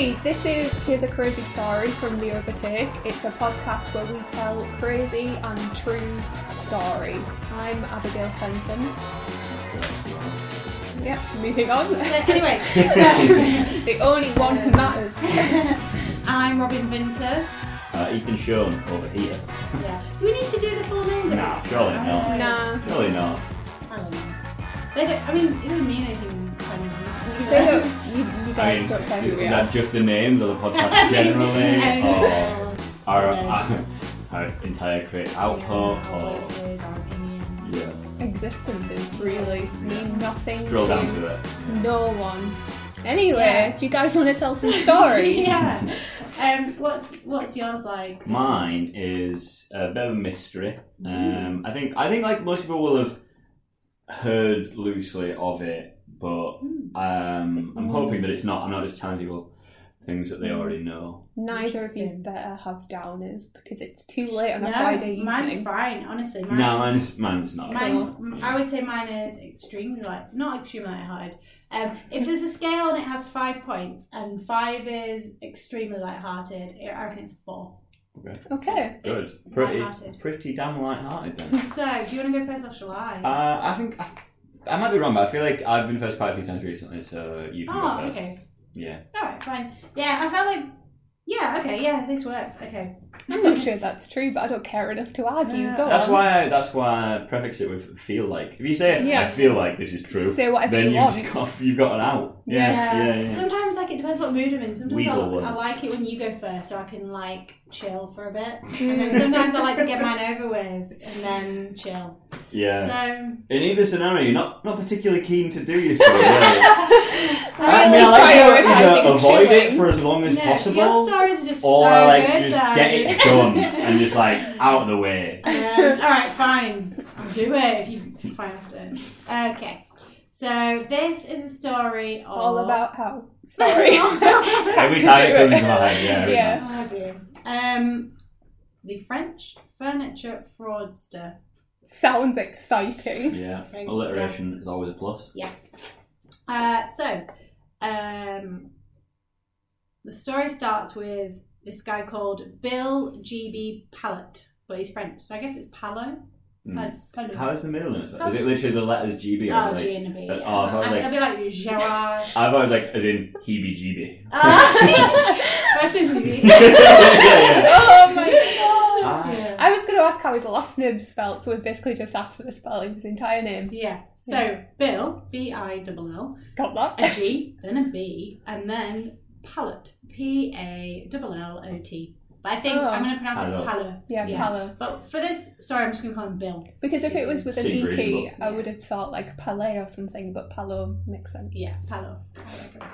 Hey, this is Here's a Crazy Story from The Overtake. It's a podcast where we tell crazy and true stories. I'm Abigail Fenton. Yep, moving on. anyway, the only one who matters. I'm Robin Vinter. Uh, Ethan Shone over here. Yeah. Do we need to do the full name? Nah, surely not. Nah. Surely not. I don't know. They don't. I mean, it doesn't mean anything. Kind of, They don't, you, you I mean, don't care who we is are. that just the names of the podcast generally? or our, our, Yes. our entire creative output? Our Or, voices, our opinion. yeah. Existences really mean nothing Drill to down to it. no one. Anyway, Yeah. do you guys want to tell some stories? yeah. Um. What's What's yours like? Mine is a bit of a mystery. Mm. Um, I think I think like most people will have heard loosely of it, but Hmm. um, I'm hoping that it's not. I'm not just telling people things that they already know. Neither of you better have downers because it's too late on a No, Friday evening. mine's fine. Honestly, mine's, No, mine's mine's not. Mine's, I would say mine is extremely light, not extremely light-hearted. Um, if there's a scale and it has five points, and five is extremely light-hearted, I reckon it's a four. Okay. Good. It's Pretty, light-hearted. pretty damn light-hearted then. So, do you want to go first or shall I? uh, I think I, I might be wrong, but I feel like I've been first quite a few times recently, so you can oh, go first. okay. Yeah. All right, fine. Yeah, I felt like. Yeah, okay, yeah, this works. Okay. I'm not sure that's true, but I don't care enough to argue. Uh, go That's on. why. I, that's why I prefix it with "feel like." If you say, Yeah. "I feel like this is true," Say whatever then you you've want. just got you've got an out. Yeah, yeah, yeah. Sometimes, like, it depends what mood I'm in. Sometimes Weasel I'll, I words. like it when you go first, so I can like chill for a bit. And then sometimes I like to get mine over with and then chill. Yeah. So In either scenario, you're not not particularly keen to do your story. really. I I'm mean, I like to prioritising either avoid it for as long as no, possible, your stories are just or so I like good. to just that- get it done and just like out of the way. Um, all right, fine. I'll do it if you if I have to. Okay. So this is a story of All about how. Sorry. Every To time it comes to my head, yeah. Yeah. Oh dear. Um, the French furniture fraudster. Sounds exciting. Yeah. Thanks, Alliteration is always a plus. Yes. Uh, so, um, the story starts with this guy called Bill G.B. Pallot, but he's French, so I guess it's Palo. Mm. How is the middle name? Is it literally the letters GB? or Oh, like, G and a B. yeah. oh, I thought I- like- I'd be like Gerard. I thought it was like as in heebie jeebie. Ah. First name G. yeah, yeah. Oh my god. Ah. Yeah. I was going to ask how his last name spelt, so we basically just asked for the spelling of his entire name. Yeah. So Bill, B I double L, Got that? a G, then a B, and then Pallot, P A double L O T. But I think Oh. I'm going to pronounce Palo. it Palo. Yeah, Yeah. Palo. But for this story, I'm just going to call him Bill. Because if it was with an Seemed ET, reasonable. I would have thought like Palais or something, but Palo makes sense. Yeah, Palo. Palo.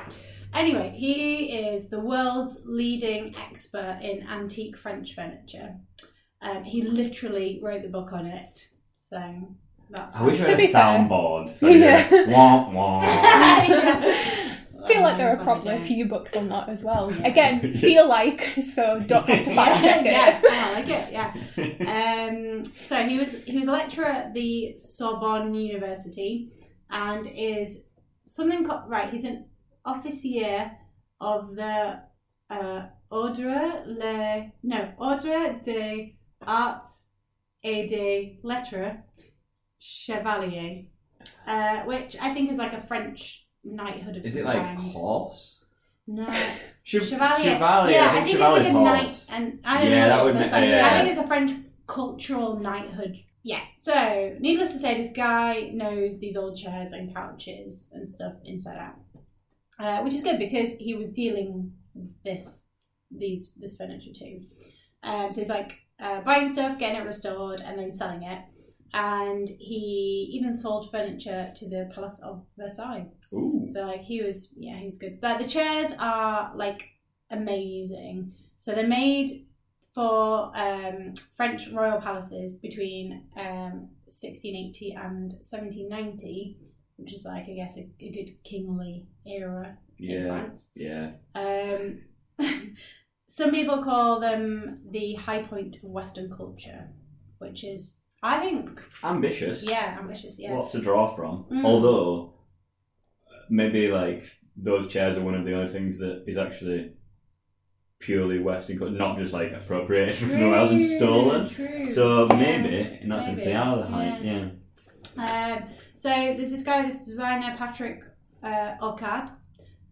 Anyway, he is the world's leading expert in antique French furniture. Um, he literally wrote the book on it. So that's I wish To I had be a soundboard. So Yeah. yeah. Wah, wah. feel like there are probably a few books on that as well. Yeah. Again, feel like, so don't have to fact check it. yes, I like it. Yeah. Um, so he was he was a lecturer at the Sorbonne University, and is something called right. He's an officier of the uh, Ordre le no Ordre des Arts et des Lettres Chevalier, uh, which I think is like a French knighthood of Is some it like kind. horse? No, Chev- Chevalier. Chevalier. Yeah, I think it's like a horse. knight, and I don't Yeah, know. that what would it is, ma- but yeah. I think it's a French cultural knighthood. Yeah. So, needless to say, this guy knows these old chairs and couches and stuff inside out, uh, which is good because he was dealing with this these this furniture too. Um, so he's like uh, buying stuff, getting it restored, and then selling it. And he even sold furniture to the Palace of Versailles. Ooh. So like he was, yeah, he's good. But the chairs are like amazing. So they're made for um, French royal palaces between um, 1680 and 1790, which is like I guess a, a good kingly era in Yeah. France. Yeah. Um, some people call them the high point of Western culture, which is, I think, Ambitious. yeah, ambitious. Yeah, Lot to draw from. Mm. Although, maybe like those chairs are one of the only things that is actually purely Western, culture, not just like appropriated from somewhere else and stolen. True. So Yeah, maybe, in that sense, they are the height. Yeah. Um, so there's this guy, this designer, Patrick uh, Hourcade,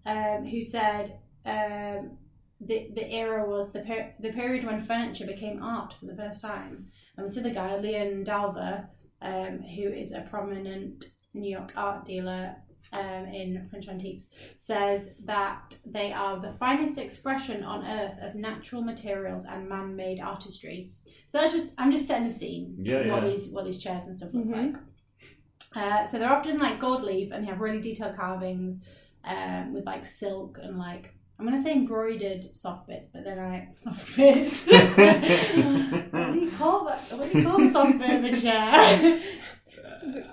um, who said um, the the era was the per- the period when furniture became art for the first time. And this other guy, Leon Dalva, um, who is a prominent New York art dealer um, in French antiques, says that they are the finest expression on earth of natural materials and man-made artistry. So that's just I'm just setting the scene. Yeah, What yeah. these what these chairs and stuff look Mhm. like. Uh, so they're often like gold leaf and they have really detailed carvings um, with like silk and like I'm gonna say embroidered soft bits, but then I soft bits. what do you call that? What do you call a soft bit of a chair?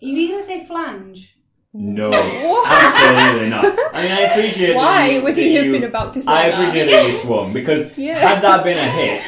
you either say flange. No, absolutely not. I mean, I appreciate. that Why you, would that you have you- been about to say I appreciate that you swung because Yeah. had that been a hit,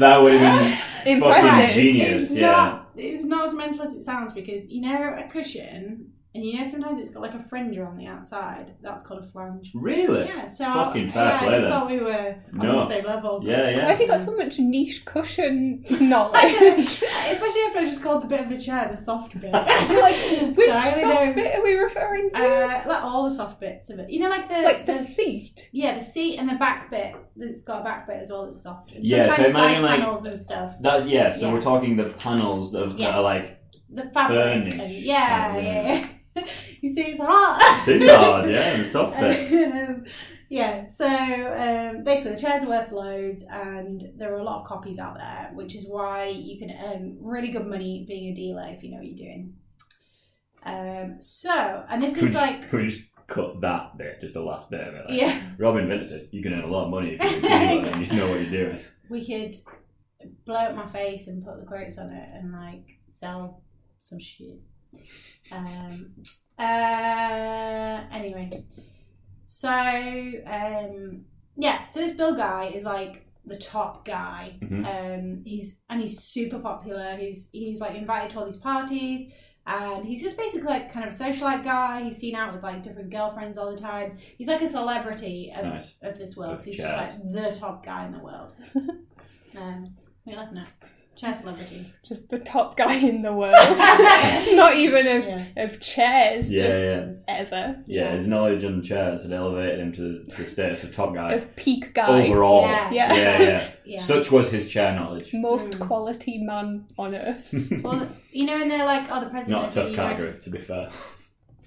that would have been fucking Impressive. genius. It's Yeah. not. It's not as mental as it sounds because you know a cushion, and you know sometimes it's got like a fringe on the outside. That's called a flange. Really? Yeah. So Fucking fair yeah, play I just then. thought we were on No. the same level. Yeah, yeah. Why have you got so much niche cushion I knowledge? don't know. Especially after I just called the bit of the chair the soft bit. like, which So soft really don't- bit are we referring to? Uh, like all the soft bits of it. You know, like the like the seat. yeah, the seat and the back bit. It's got a back bit as well that's soft. And Yeah, so imagine, side like- panels and stuff. That's yeah. So Yeah. we're talking the panels that, that are like The fabric. Furnish. And, yeah, yeah, yeah. you see, it's hot. it's hard. Yeah, the soft bit. um, yeah, so um, basically, the chairs are worth loads, and there are a lot of copies out there, which is why you can earn really good money being a dealer if you know what you're doing. Um, so, and this Could, is like, we just cut that bit, just the last bit of it? Like, yeah, Robin Vinter says you can earn a lot of money if you're a dealer and you know what you're doing. we could blow up my face and put the quotes on it and like sell some shit. Um, uh, anyway, so um, yeah, so this Bill guy is like the top guy. Mhm. Um, he's and he's super popular. He's he's like invited to all these parties. And he's just basically like kind of a socialite guy. He's seen out with like different girlfriends all the time. He's like a celebrity of, Nice. of this world. He's jazz. just like the top guy in the world. um, what are you laughing at? Chair celebrity. Just the top guy in the world. Not even of, Yeah. of chairs, Yeah, just yeah. ever. Yeah, his knowledge on chairs had elevated him to, to the status of top guy Of peak guy. overall. Yeah. Yeah. yeah, yeah. Yeah. Such was his chair knowledge. Most Mm. quality man on earth. well, you know, and they're like, oh, the president. Not a tough the category, United- to be fair.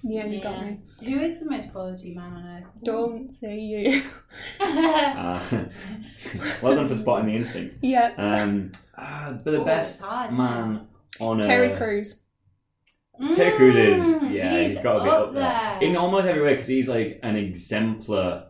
Yeah, you got Yeah. me. Who is the most quality man on earth? Don't say you. Uh, well done for spotting the instinct. yeah. Um, uh, but the Oh, best it's hard, man on earth Terry earth. Crews. Terry Crews is Mm, yeah, he's he's got to be up up there there. in almost every way because he's like an exemplar.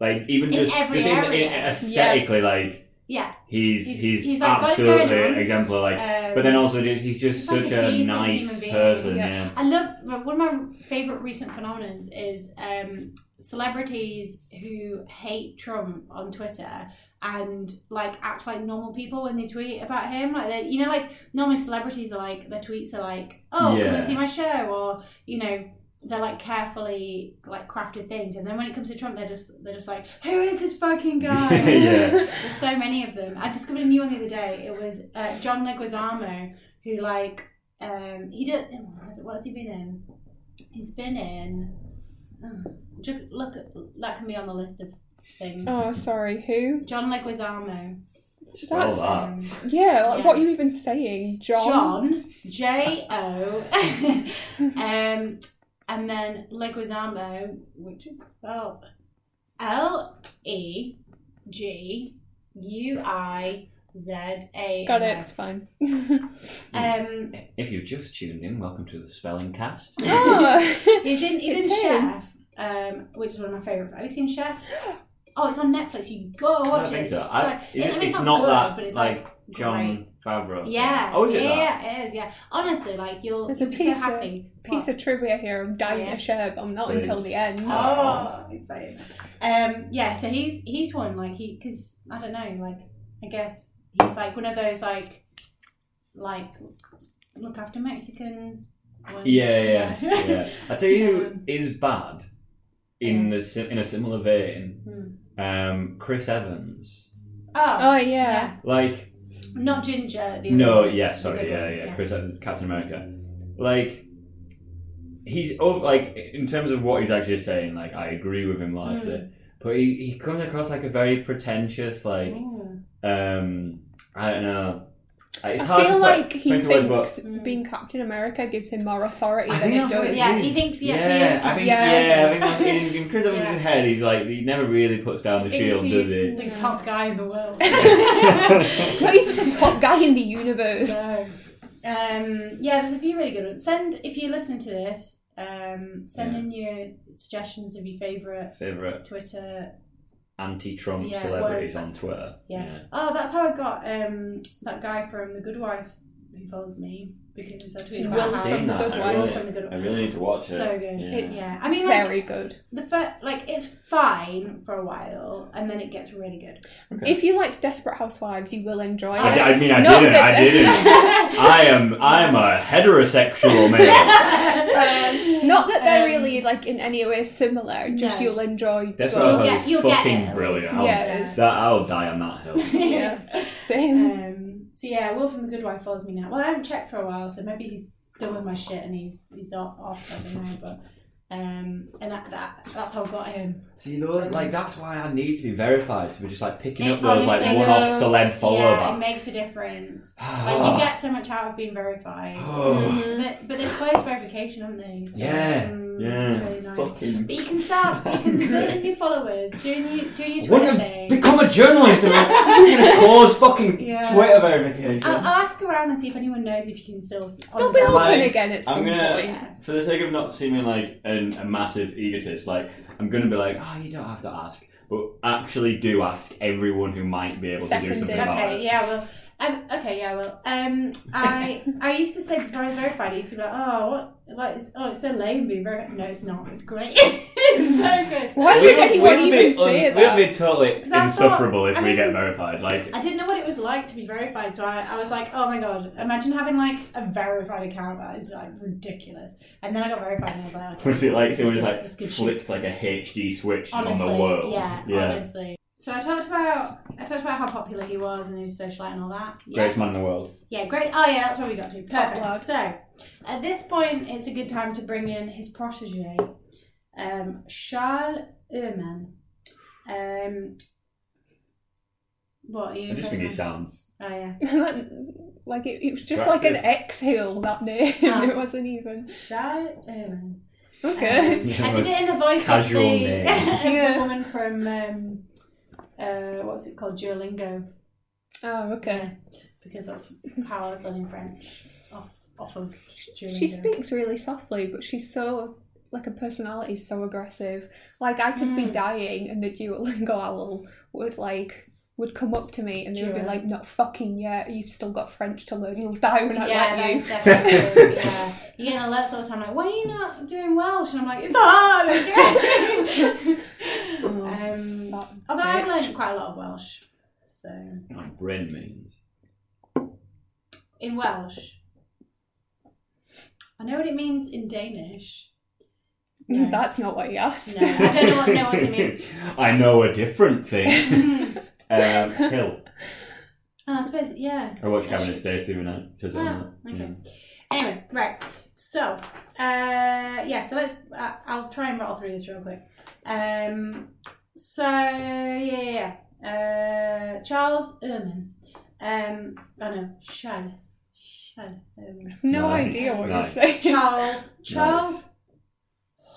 Like even In just every just in, in area. aesthetically, like Yeah. He's He's- he's, he's, like, got it going absolutely on. exemplar. Like, Um, but then also he's just he's like such a a, nice person. Yeah. Yeah. I love one of my favorite recent phenomenons is um, celebrities who hate Trump on Twitter and like act like normal people when they tweet about him. Like they, you know, like normally celebrities are like their tweets are like, "Oh, come Yeah. and see my show," or you know. They're like carefully like crafted things, and then when it comes to Trump, they're just they're just like, who is this fucking guy? Yeah. There's so many of them. I discovered a new one the other day. It was uh, John Leguizamo, who like um he did what's he been in? He's been in. Oh, look, that can be on the list of things. Oh, sorry. Who? John Leguizamo. Spell That's- that. Um, Yeah. Like, Yeah. What are you even saying, John? John J O, um, and then Leguizamo, which is spelled L E G U I Z A. Got it. It's fine. Um, If you've just tuned in, welcome to the Spelling Cast. oh. he's in. He's in Chef, um, which is one of my favorite. Have you seen Chef? Oh, it's on Netflix. You go I watch don't it. think so. It's I, like- is I it, mean, it's, not, not good, that but it's like, like John great. Favreau. Yeah. Oh, is it yeah, that? it is. Yeah. Honestly, like you're, There's a you'll be piece so of- Piece of trivia here. I'm dying Yeah. to share, but I'm not Please. until the end. Oh, exciting. Um, yeah, so he's he's one like he because I don't know, like I guess he's like one of those like like look after Mexicans. ones. Yeah, yeah, yeah. yeah. I tell you who Um, is bad in the in a similar vein. Hmm. Um, Chris Evans. Oh, Oh yeah. Like, not Ginger. The no, other yeah, sorry, yeah, one, yeah, Chris Evans, Captain America. Like, he's over, like in terms of what he's actually saying. Like, I agree with him largely, Mm. but he, he comes across like a very pretentious, like, Ooh. um, I don't know. It's I hard feel to put- like he put into words, but- thinks Mm. being Captain America gives him more authority I than think it that's what does. it Yeah, he thinks he yeah, actually is I think, Yeah. yeah, I think that's in, in Chris Evans' Yeah. head. He's like he never really puts down the Thinks shield, does he? The top guy in the world. It's not even the top guy in the universe. So, um, yeah, there's a few really good ones. Send if you're listening to this. Um, send Yeah. in your suggestions of your favorite Favorite Twitter. anti-Trump Yeah, celebrities on Twitter. Yeah. Oh, that's how I got um that guy from The Good Wife who follows me because I tweeted Will about how from The Good I Wife. Really, from The Good I really need to watch it. So good. Yeah. It's Yeah, I mean, like Very good. the first, like it's fine for a while, and then it gets really good. Okay. If you liked Desperate Housewives, you will enjoy I it. I, I mean, I Not didn't. I didn't. I am. I am a heterosexual male. Um, not that they're Um, really like in any way similar. Just no. you'll enjoy. That's both. what I was fucking it brilliant. least. I'll, Yeah, it is. that I'll die on that hill. Yeah, same. Um, so yeah, Will from The Good Wife follows me now. Well, I haven't checked for a while, so maybe he's done with my shit and he's he's off. off I don't know, but um, and that, that that's how I got him. See those like that's why I need to be verified. So we're just like picking It up those like one-off does. celeb follow Yeah, it makes a difference. Like you get so much out of being verified. But, but there's closed verification, haven't they? So, Yeah, um, yeah. It's really nice. Fucking. But you can start, you can build in your followers, doing your, doing your Wouldn't Twitter thing. become a journalist and I'm gonna close fucking Yeah. Twitter verification. I'll, I'll ask around and see if anyone knows if you can still. They'll be down- Like, open again at some I'm gonna, point. for the sake of not seeming like an, a massive egotist, like I'm gonna be like, oh, you don't have to ask, but actually do ask everyone who might be able to do Seconded. something about Okay, it. yeah, well, um, okay, yeah, well, um, I I used to say before I was verified, I used to be like, oh, what, like, it's, oh, it's so lame being verified. No, it's not. It's great. it's so good. Why would anyone even say un- we'll be totally 'Cause I thought- insufferable if I we mean- get verified. Like, I didn't know what it was like to be verified, so I, I was like, oh my god, imagine having like a verified account. That is like ridiculous. And then I got verified, and I was like, okay, was it like this someone is like this is good shit. flicked like a HD switch honestly, on the world? Yeah, honestly. So I talked about I talked about how popular he was and his socialite and all that. Yeah. Greatest man in the world. Yeah, great. Oh yeah, that's where we got to. Perfect. So at this point, it's a good time to bring in his protege, um, Charles Ehrman. Um, what are you? I just think he sounds. Oh yeah, like it, it was just like an exhale that name. Ah. It wasn't even Charles Ehrman. okay. Um, I did it in the voice casual of the, name. of Yeah. the woman from um, uh, what's it called, Duolingo. oh, okay. Yeah, because that's how I was learning French off off of Duolingo. She speaks really softly, but she's so like her personality is so aggressive. Like I could be Mm. dying, and the Duolingo owl would like would come up to me and they would be like, "Not fucking yet. You've still got French to learn. You'll die when I yeah, let you." definitely yeah. You get alerts all the time like, why are you not doing Welsh? And I'm like, it's hard. Okay. although I've bitch. learned quite a lot of Welsh, so Like Bryn means. in Welsh, I know what it means in Danish. No. That's not what you asked. No, I don't know what no what it means. I know a different thing. um, Hill. Oh, I suppose yeah. I watched Gavin and Stacey when I just Oh, that. okay. Anyway, right. So, uh, yeah. So let's. Uh, I'll try and rattle through this real quick. Um. So yeah, yeah. yeah. Uh, Charles Erman. Um. Oh no, Shad. Shad. Erman. no Nice, idea what nice. you're saying. Charles. Charles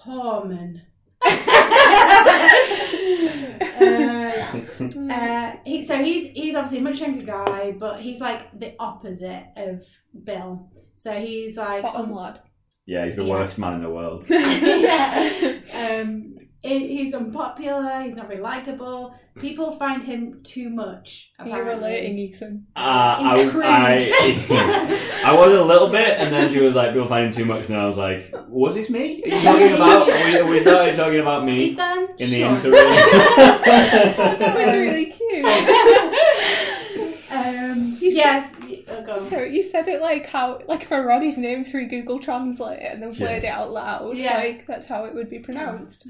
Horman. uh, uh, he, so he's he's obviously a much younger guy, but he's like the opposite of Bill. So he's like Bottom lad. Yeah, he's the Yeah. worst man in the world. yeah. Um, he- he's unpopular. He's not very likable. People find him too much. Are you apparently. relating, Ethan? Uh, He's I. I, I was a little bit, and then she was like, "People find him too much," and I was like, "Was this me? Are you talking about? Are we, started talking about me Ethan, in the sure. interim?" That was really cute. um, yes. Oh. So you said it like how, like if I wrote his name through Google Translate and then played it out loud, Yeah. like that's how it would be pronounced.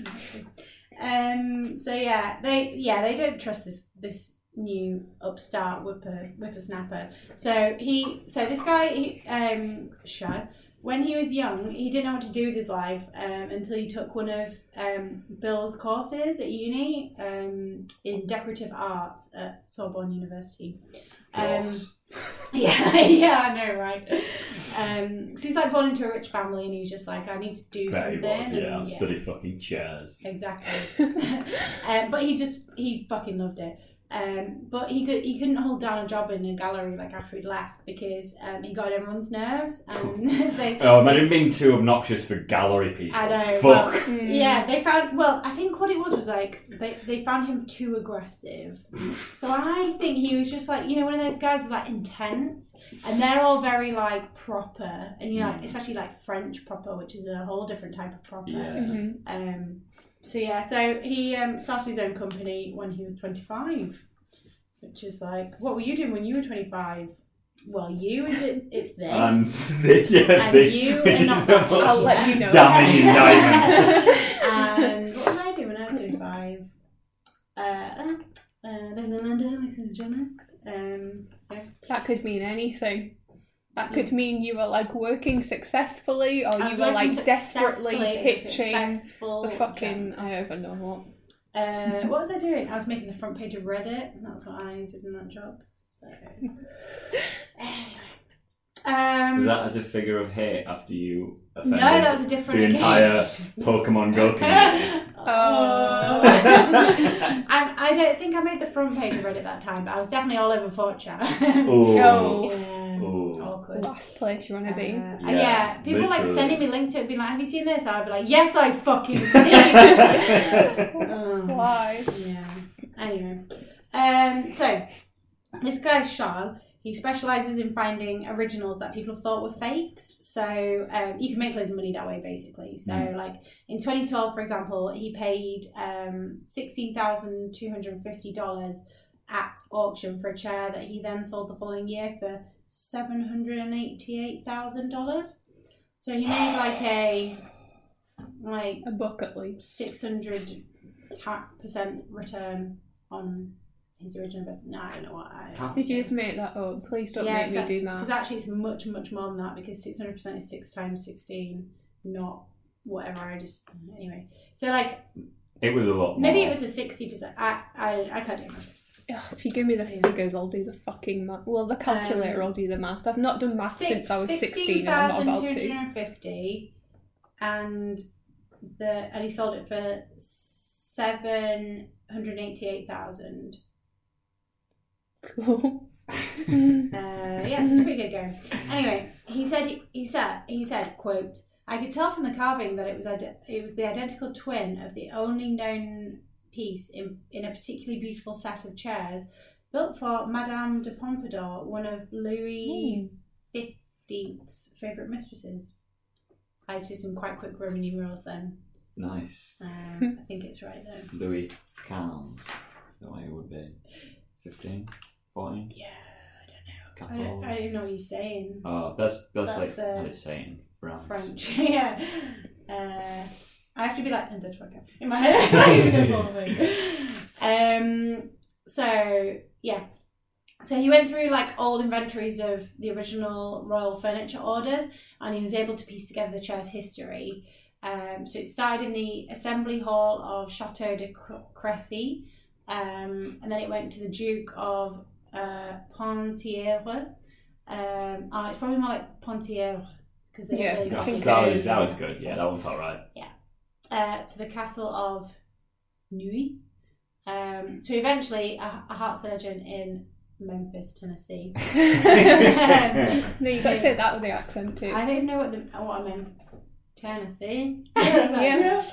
Um. So yeah, they yeah they don't trust this this new upstart whipper whippersnapper. So he so this guy he, um Shad when he was young he didn't know what to do with his life um, until he took one of um, Bill's courses at uni um, in decorative arts at Sorbonne University. Um, yeah, yeah, I know, right? Um, so he's like born into a rich family, and he's just like, I need to do Bet he something. was. Yeah, and, I'll study fucking chairs. Exactly. um, but he just he fucking loved it. Um, but he could he couldn't hold down a job in a gallery like after he'd left because um, he got everyone's nerves and they Oh, imagine being too obnoxious for gallery people. I know. Fuck. Well, Mm. yeah, they found. Well, I think what it was was like they, they found him too aggressive. So I think he was just like you know one of those guys who's like intense, and they're all very like proper, and you know Mm. especially like French proper, which is a whole different type of proper. Yeah. Mhm. Um, so yeah, so he um, started his own company when he was 25, which is like, what were you doing when you were 25? Well, you is it? It's this. And yeah, And this, you which are is not the that I'll let you know. damning indictment. and what was I doing when I was 25? Uh, uh, living in London with Jonas. Um, yeah. That could mean anything. That could mean you were like working successfully, or I you were like desperately successfully as a pitching successful the fucking. journalist. I don't know what. Uh, what was I doing? I was making the front page of Reddit, and that's what I did in that job. So, anyway, um, Was that as a figure of hate after you offended no, that was a different the entire occasion. Pokemon Go community? Oh. And I don't think I made the front page of Reddit that time, but I was definitely all over 4chan. Oh. yeah. Ooh. Awkward. Last place you want to Uh, be. yeah, Yeah, yeah, people like sending me links to it, being like, "Have you seen this?" I'd be like, "Yes, I fucking seen it." Oh. Why? Yeah. Anyway, um, so this guy Sean, he specializes in finding originals that people have thought were fakes. So um, you can make loads of money that way, basically. So Mm. like in 2012, for example, he paid um, sixteen thousand two hundred fifty dollars at auction for a chair that he then sold the following year for seven hundred and eighty-eight thousand dollars. So he made like a like A book at least. six hundred percent return on his original investment. No, I don't know what I. Did you just make that up? Please don't Yeah, make exactly. me do math. Because actually, it's much much more than that because six hundred percent is six times sixteen, not whatever I just anyway. So like It was a lot. maybe more. it was a sixty percent. I I I can't do maths. Ugh, if you give me the Yeah. figures, I'll do the fucking math. Well, the calculator, Um, I'll do the math. I've not done math since I was 16 and I'm not about to. 16,250 and the and he sold it for seven hundred eighty-eight thousand. Cool. Uh, yes, it's a pretty good game. Anyway, he said he, he said he said quote I could tell from the carving that it was ide- it was the identical twin of the only known piece in in a particularly beautiful set of chairs, built for Madame de Pompadour, one of Louis XV's favourite mistresses. I did some quite quick Roman numerals then. Nice. Um, I think it's right there. Louis Quinze. That way it would be 15, 14, Yeah, I don't know. I don't, I don't know what he's saying. Oh, that's that's, That's like the- saying France. French, yeah. Uh, I have to be like, and Dutch in my head. I don't even know the whole thing. um, so yeah, so he went through like old inventories of the original royal furniture orders, and he was able to piece together the chair's history. Um, so it started in the assembly hall of Chateau de Cre- Crécy, um, and then it went to the Duke of uh, Pontière. Um, oh, it's probably more like Pontière because they Yeah, don't really I That, think was, that, was, that was good. Yeah, that one felt right. uh, to the castle of Nui. Um, so eventually, a, a heart surgeon in Memphis, Tennessee. no, you got to say that with the accent too. I don't know what the what I meant. Tennessee. Yeah.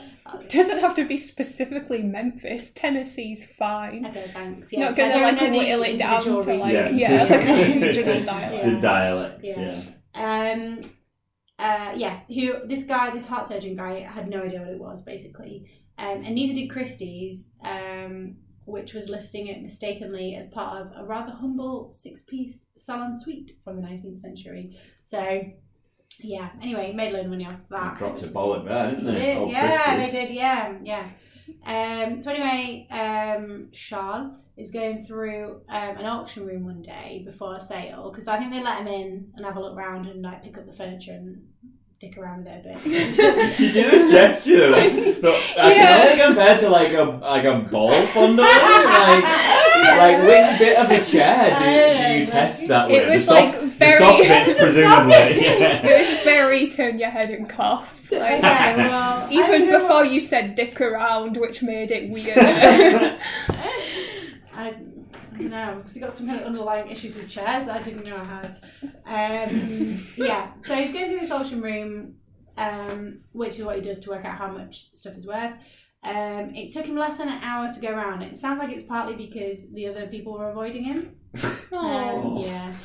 Doesn't have to be specifically Memphis. Tennessee's fine. Okay, thanks. Not gonna like know whittle it down to like regions. yeah, like a regional dialect. The dialect. Yeah. Yeah. Um, uh, yeah, who this guy, this heart surgeon guy, had no idea what it was basically, um, and neither did Christie's, um, which was listing it mistakenly as part of a rather humble six-piece salon suite from the nineteenth century. So, yeah. Anyway, made a load of money off that. Dropped a is bollock there, didn't they they? did, Old yeah, Christie's. they did, yeah, yeah. Um, so anyway, um, Charles is going through um, an auction room one day before a sale because I think they let him in and have a look around and like pick up the furniture and dick around with it a bit. She did a gesture. Like, no, I Yeah. can only compare to like a like a ball fondle. Like, like which bit of a chair do, do you test that with? It was the soft, like the very. soft bits, presumably. Yeah. it was very turn your head and cough. Like, okay, well, even before what- you said dick around, which made it weird. I don't know because he got some kind of underlying issues with chairs that I didn't know I had. Um, yeah, so he's going through this auction room, um, which is what he does to work out how much stuff is worth. Um, it took him less than an hour to go around. It sounds like it's partly because the other people were avoiding him. Um, yeah.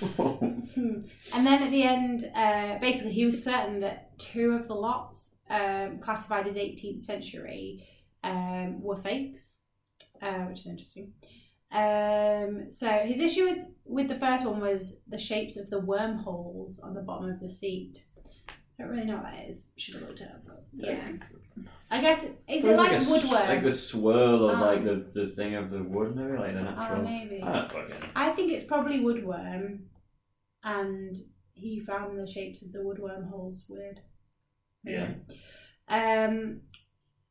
Hmm. and then at the end, uh, basically, he was certain that two of the lots, um, classified as 18th century, um, were fakes, uh, which is interesting. Um, so his issue was with the first one was the shapes of the wormholes on the bottom of the seat. I don't really know what that is. Should have looked it up. Yeah. I guess is It like, a s- woodwork? Like the swirl of like the, the thing of the wood, maybe like the natural. Oh, maybe. I don't fucking. I think it's probably woodworm, and he found the shapes of the woodworm holes weird. Yeah. Um,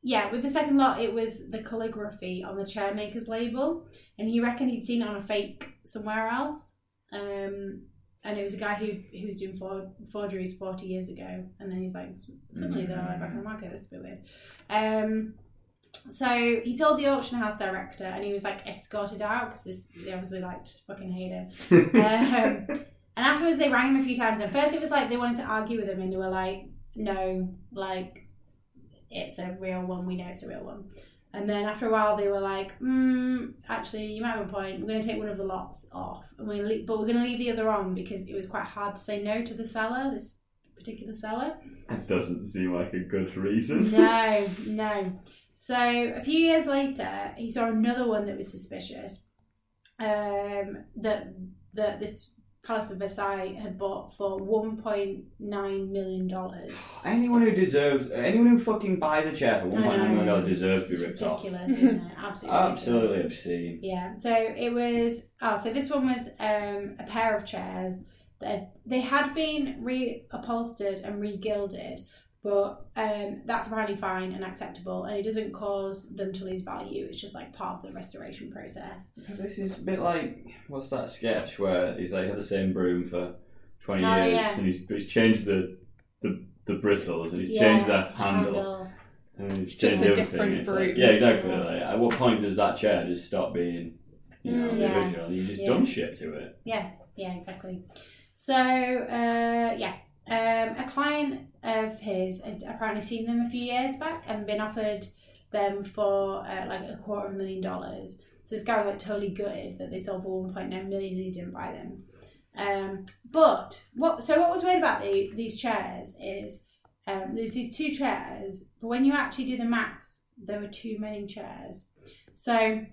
yeah, with the second lot, it was the calligraphy on the chairmaker's label, and he reckoned he'd seen it on a fake somewhere else. Um, and it was a guy who who was doing for, forgeries forty years ago, and then he's like, suddenly they're like back on the market. That's a bit weird. Um, so he told the auction house director, and he was like escorted out because this they obviously like just fucking hate him. um, and afterwards, they rang him a few times. And first, it was like they wanted to argue with him, and they were like, "No, like it's a real one. We know it's a real one." And then after a while, they were like, mm, "Actually, you might have a point. We're going to take one of the lots off, and we're gonna leave, but we're going to leave the other on because it was quite hard to say no to the seller, this particular seller." That doesn't seem like a good reason. no, no. So a few years later, he saw another one that was suspicious. Um, that that this Palace of Versailles had bought for one point nine million dollars. Anyone who deserves, anyone who fucking buys a chair for one point nine million dollars deserves to be ripped off. Ridiculous, isn't it? Absolutely. Absolutely ridiculous. obscene. Yeah. So it was. Oh, so this one was um, a pair of chairs that they had been reupholstered and regilded, but um, that's apparently fine and acceptable, and it doesn't cause them to lose value. It's just like part of the restoration process. This is a bit like what's that sketch where he's like had the same broom for twenty Oh, years yeah. and he's, he's changed the, the the bristles and he's Yeah, changed the handle. And he's It's just changed a everything. different It's like- broom. yeah, exactly. Like, at what point does that chair just stop being, you know, Mm, yeah. original? You've just Yeah. done shit to it. Yeah, yeah, exactly. So, uh, yeah, um, a client of his had apparently seen them a few years back and been offered them for uh, like a quarter of a million dollars. So this guy was like totally gutted that they sold for 1.9 million and he didn't buy them. Um, but what? So what was weird about the, these chairs is um, there's these two chairs, but when you actually do the maths, there were too many chairs. So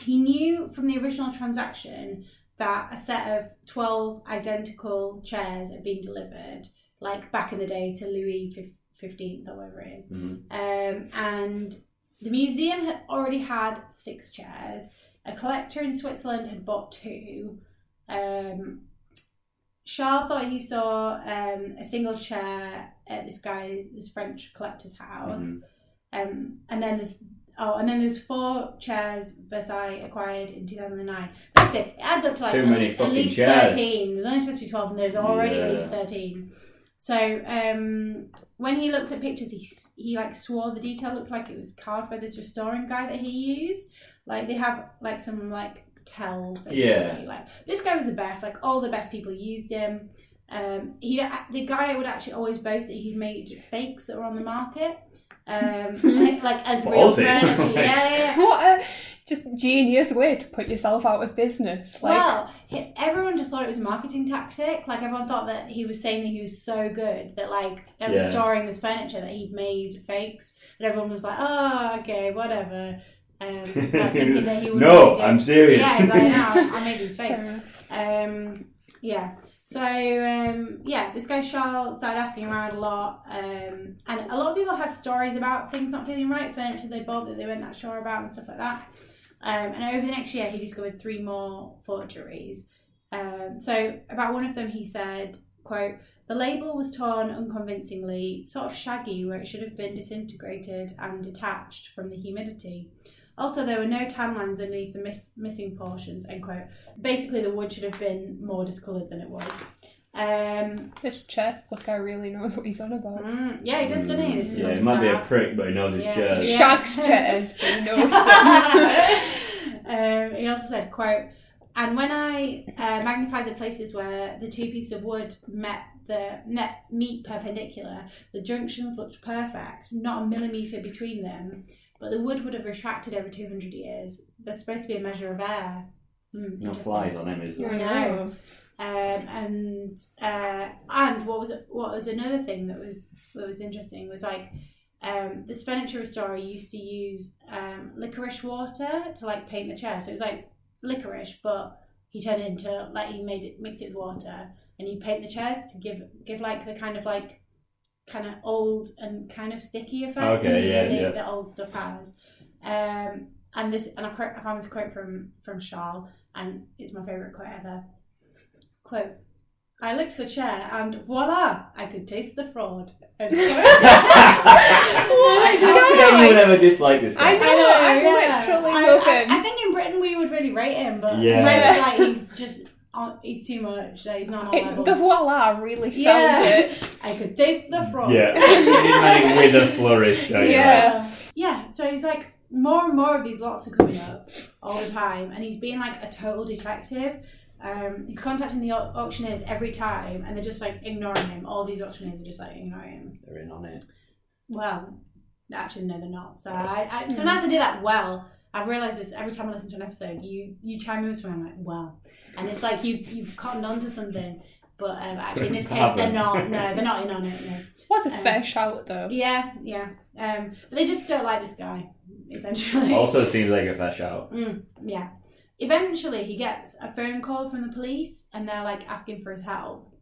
he knew from the original transaction that a set of 12 identical chairs had been delivered, like back in the day to Louis XV or whatever it is. Mhm. Um, and the museum had already had six chairs. A collector in Switzerland had bought two. Um, Charles thought he saw um, a single chair at this guy's, this French collector's house. Mhm. Um, and then there's oh, and then there's four chairs Versailles acquired in 2009. Basically, it adds up to like Too at- many at fucking least chairs. 13. There's only supposed to be 12, and there's already at least 13. So um, when he looked at pictures, he he like swore the detail looked like it was carved by this restoring guy that he used. Like they have like some like tells. Basically. Yeah. Like this guy was the best. Like all the best people used him. Um, he the guy would actually always boast that he'd made fakes that were on the market. Um, like as real Ballsy. furniture. Yeah, yeah, yeah. What a just genius way to put yourself out of business. Like, well, he, everyone just thought it was a marketing tactic. Like everyone thought that he was saying that he was so good that like at Yeah. restoring this furniture that he'd made fakes, and everyone was like, "Oh, okay, whatever." Um, that he no, really I'm serious. Yeah, he's like, no, I made these fakes. Um, yeah. So um, yeah, this guy Charles started asking around a lot, um, and a lot of people had stories about things not feeling right, furniture they bought that they weren't that sure about, and stuff like that. Um, and over the next year, he discovered three more forgeries. Um, so about one of them, he said, "quote The label was torn unconvincingly, sort of shaggy, where it should have been disintegrated and detached from the humidity." Also, there were no tan lines underneath the miss- missing portions. End quote. Basically, the wood should have been more discoloured than it was. Um, This chair flicker really knows what he's on about. mm, yeah, he does, doesn't he? This yeah, he might be a star. prick, but he knows his Yeah. chairs. Yeah. Shags chairs, but he knows them. um, he also said, "quote And when I uh, magnified the places where the two pieces of wood met the net meet perpendicular, the junctions looked perfect, not a millimetre between them. But the wood would have retracted over 200 years. There's supposed to be a measure of air. Hmm, No flies on him, is there? I know. Um, and uh, and what was what was another thing that was that was interesting was like um, this furniture restorer used to use um, licorice water to like paint the chair. So it was like licorice, but he turned it into like he made it mix it with water and he paint the chairs to give give like the kind of like kind of old and kind of sticky effect Okay, yeah, that, the, yeah. that old stuff has. Um, and this and I, quote, I found this quote from from Charles and it's my favourite quote ever. Quote, I licked the chair and voila, I could taste the fraud. End quote. my How could anyone ever dislike this guy? I know. I literally I, love I- him. I think in Britain we would really rate him, but Yeah. yeah. like he's just on, he's too much. He's not on It, level. the voila really sells Yeah. it. I could taste the fraud. Yeah, he's meant with a flourish, don't you? Yeah. Yeah, so he's like more and more of these lots are coming up all the time, and he's being like a total detective. Um, he's contacting the au- auctioneers every time, and they're just like ignoring him. All these auctioneers are just like ignoring him. They're in on it. Well, actually, no, they're not. So I, I sometimes I do that well. I've realised this every time I listen to an episode. You you chime in with something, I'm like, wow, and it's like you you've cottoned onto something. But um, actually, in this case, they're Haven't. not. No, they're not in on it. No. Was a Um, fair shout though. Yeah, yeah. Um, but they just don't like this guy, essentially. Also seems like a fair shout. Mm, yeah. Eventually, he gets a phone call from the police, and they're like asking for his help.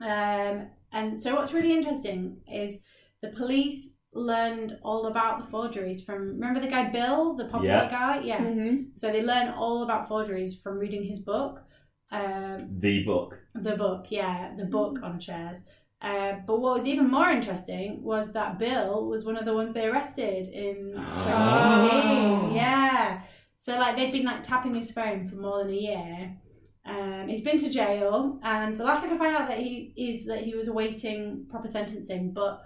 Um, and so, what's really interesting is the police learned all about the forgeries from. Remember the guy Bill, the popular Yeah. guy? Yeah. hmm So they learn all about forgeries from reading his book. Um, The book. the book, yeah, the book on chairs. Uh, but what was even more interesting was that Bill was one of the ones they arrested in 2016. Oh. Yeah. So like they'd been like tapping his phone for more than a year. Um, he's been to jail, and the last I could find out that he is that he was awaiting proper sentencing, but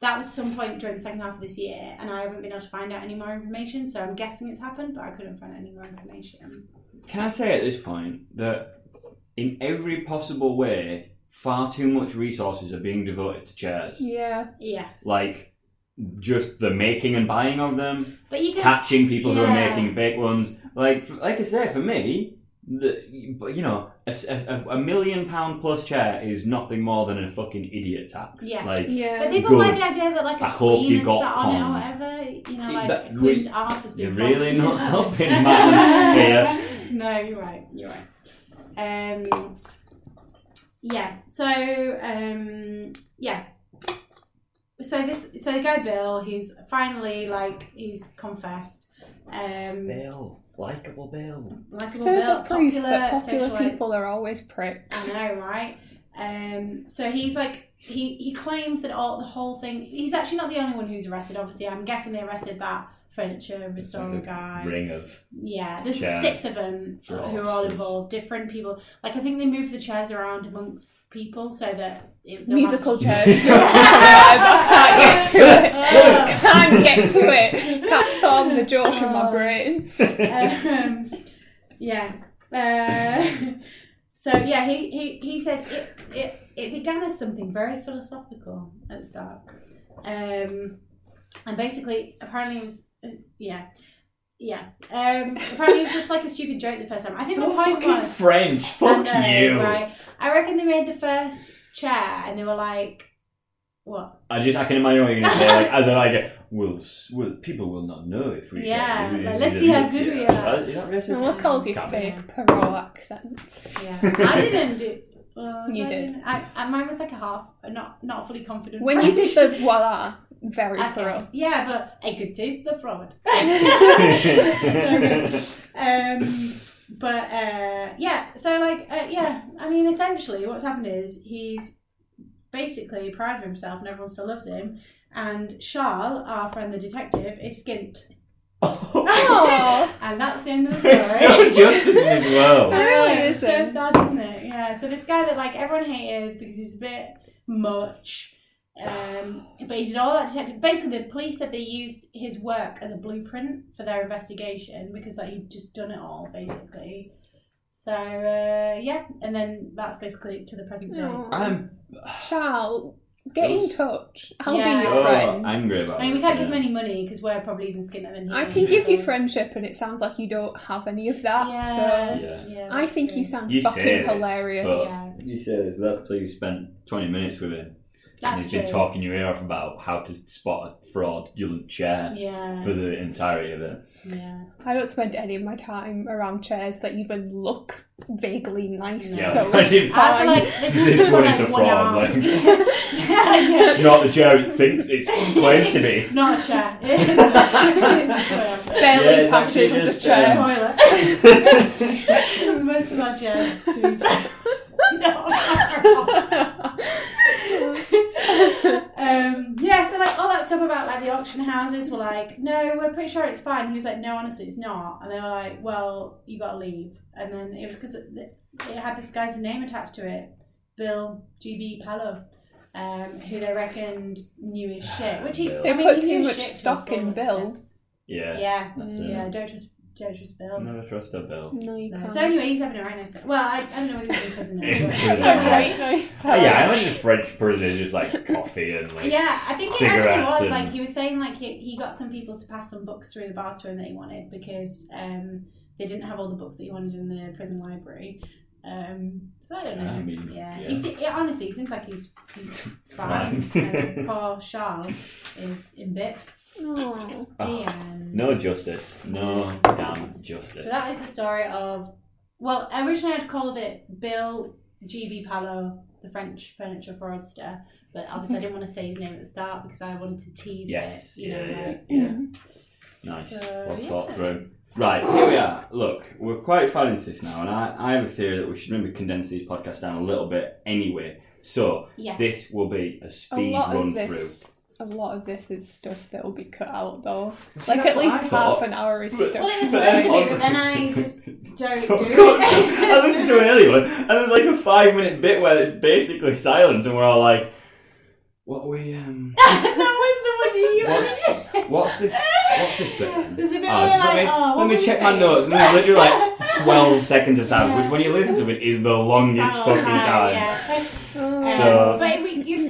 that was some point during the second half of this year, and I haven't been able to find out any more information. So I'm guessing it's happened, but I couldn't find any more information. Can I say at this point that in every possible way, far too much resources are being devoted to chairs? Yeah. Yes. Like, just the making and buying of them, But you can. catching people who are making fake ones. Like, like I say, for me, the but you know, a, s- a- a million pound plus chair is nothing more than a fucking idiot tax. Yeah. Like, Yeah. But people Good. like the idea that like a I hope queen you is got sat on it or whatever. You know, like That- a queen's arse has you're been really punched. not helping matters here. No, you're right. You're right. Um, yeah. So, um, yeah. So this, so the guy Bill, he's finally like he's confessed. Um, Bill, likable Bill. likable Further Bill, proof popular, that popular socialite- people are always pricks. I know, right? Um, so he's like he he claims that all the whole thing. He's actually not the only one who's arrested. Obviously, I'm guessing they arrested that furniture restorer Like guy. Ring of Yeah, there's chair six of them who are all involved. Different people. Like I think they move the chairs around amongst people so that it, Musical have- chairs. Don't I can't get to it. Can't get to it. Can't form the joke in my brain. um, yeah. Uh, so yeah, he, he, he said it, it it began as something very philosophical at the start, um, and basically apparently it was uh, yeah. Yeah. Um, apparently, it was just like a stupid joke the first time. I think so the point fucking was. French. Fuck I know, you. Right. I reckon they made the first chair and they were like, what? I just I can imagine what you're gonna say. Like as in like, will will people will not know if we Yeah, get, like, is let's it see how good good we chair? are. Is that racist? And what's called your Can't fake Poirot accent. Yeah. I didn't do. Well, You I did. I, I, mine was like a half, not not fully confident. When you did the voila, very Okay. Poirot. Yeah, but I could taste the fraud. Um, but uh, yeah, so like uh, yeah, I mean, essentially, what's happened is he's basically proud of himself, and everyone still loves him. And Charles, our friend the detective, is skint, Oh, and that's the end of the There's story. no justice in this world. Really it's so sad, isn't it? Yeah. So this guy that like everyone hated because he's a bit much. Um, but he did all that detective. Basically, the police said they used his work as a blueprint for their investigation because like he'd just done it all basically. So uh, yeah, and then that's basically to the present day. Aw. I'm Charles, get in touch. I'll Yeah. be your so friend. angry about I mean, we this, can't give him yeah. any money because we're probably even skinnier than he. I is, can give you friendship, and it sounds like you don't have any of that. Yeah, So Yeah. yeah, I that's think true. you sound You say fucking this, hilarious. but- Yeah. You say this, but that's until you spent 20 minutes with him. And That's he's true. been talking your ear off about how to spot a fraudulent chair Yeah, for the entirety of it. yeah. I don't spend any of my time around chairs that even look vaguely nice. Yeah, so I it's did- fine. feel like This one is a one fraud, like- yeah, yeah. It's not the chair it thinks it claims to It's be. not a chair. It's a toilet. Barely Yeah, it's passes as a just, chair. toilet. Um, Most of our chairs. to be fair. no. Um, yeah, so like all that stuff about like the auction houses were like, no, we're pretty sure it's fine. He was like, no, honestly, it's not. And they were like, well, you got to leave. And then it was because it, it had this guy's name attached to it, Bill GB Pallot. Um, who they reckoned knew his shit, which he They I mean, put he too much shit to a stock in Bill. Yeah. Yeah, That's yeah, don't trust, don't Bill. Never trust a bill. No, you No. can't. So anyway, he's having a right nice time. Well, I, I don't know whether he's in prison now. In but- prison. A right nice Oh, yeah, I imagine French prison is just like coffee and like. Yeah, I think it actually was and- like he was saying like he, he got some people to pass some books through the bars to him that he wanted because um, they didn't have all the books that he wanted in the prison library. Um, so I don't know. I mean, yeah, yeah. He, se- honestly, he seems like he's he's Fine. fine. and poor Charles is in bits. Oh. Oh, The no justice. No damn justice. So that is the story of. Well, originally I'd called it Bill GB Pallot, the French furniture fraudster, but obviously I didn't want to say his name at the start because I wanted to tease Yes, it. You yeah, know, yeah, like- yeah. Nice. So, well yeah. thought through. Right, here we are. Look, we're quite far into this now, and I, I have a theory that we should maybe condense these podcasts down a little bit anyway. So, Yes. this will be a A speed lot run of this, a lot of this is stuff that will be cut out though. See, like at least half an hour is But- stuff. Well, it was supposed to be, but then I just don't Don't do it. I listened to an earlier one, and there's like a five minute bit where it's basically silence, and we're all like, "What are we um? that was the one you What's what's this? What's this bit?" There's a bit Oh, where just like, let me, oh, what let me were we check my notes, and there's literally like 12 seconds of time, Yeah. which when you listen to it is the longest fucking hi, time. yeah. Oh. Um, So- but it, gives the illusion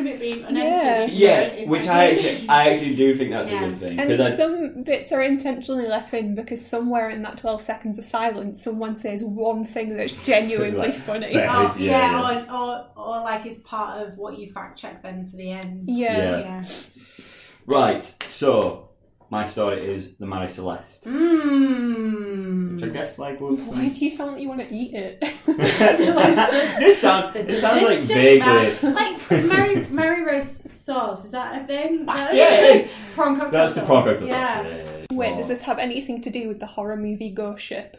of it being being Yeah. Yeah, which I actually- actually, I actually do think that's Yeah. a good thing And I some bits are intentionally left in because somewhere in that 12 seconds of silence, someone says one thing that's genuinely Like, funny. better. Oh, Yeah, yeah, yeah. Or, or or like it's part of what you fact check then for the end. Yeah. Yeah. Yeah. right. So my story is the Marie Celeste, Mmm. which I guess like was. Why do you sound like you want to eat it? this sound, it sounds like vaguely. that- like Mary Mary Rose sauce. Is that a thing? That's Yeah, yeah. prawn cocktail That's the prawn cocktail Yeah. sauce. Yeah, yeah, yeah. Wait, Oh. does this have anything to do with the horror movie Ghost Ship?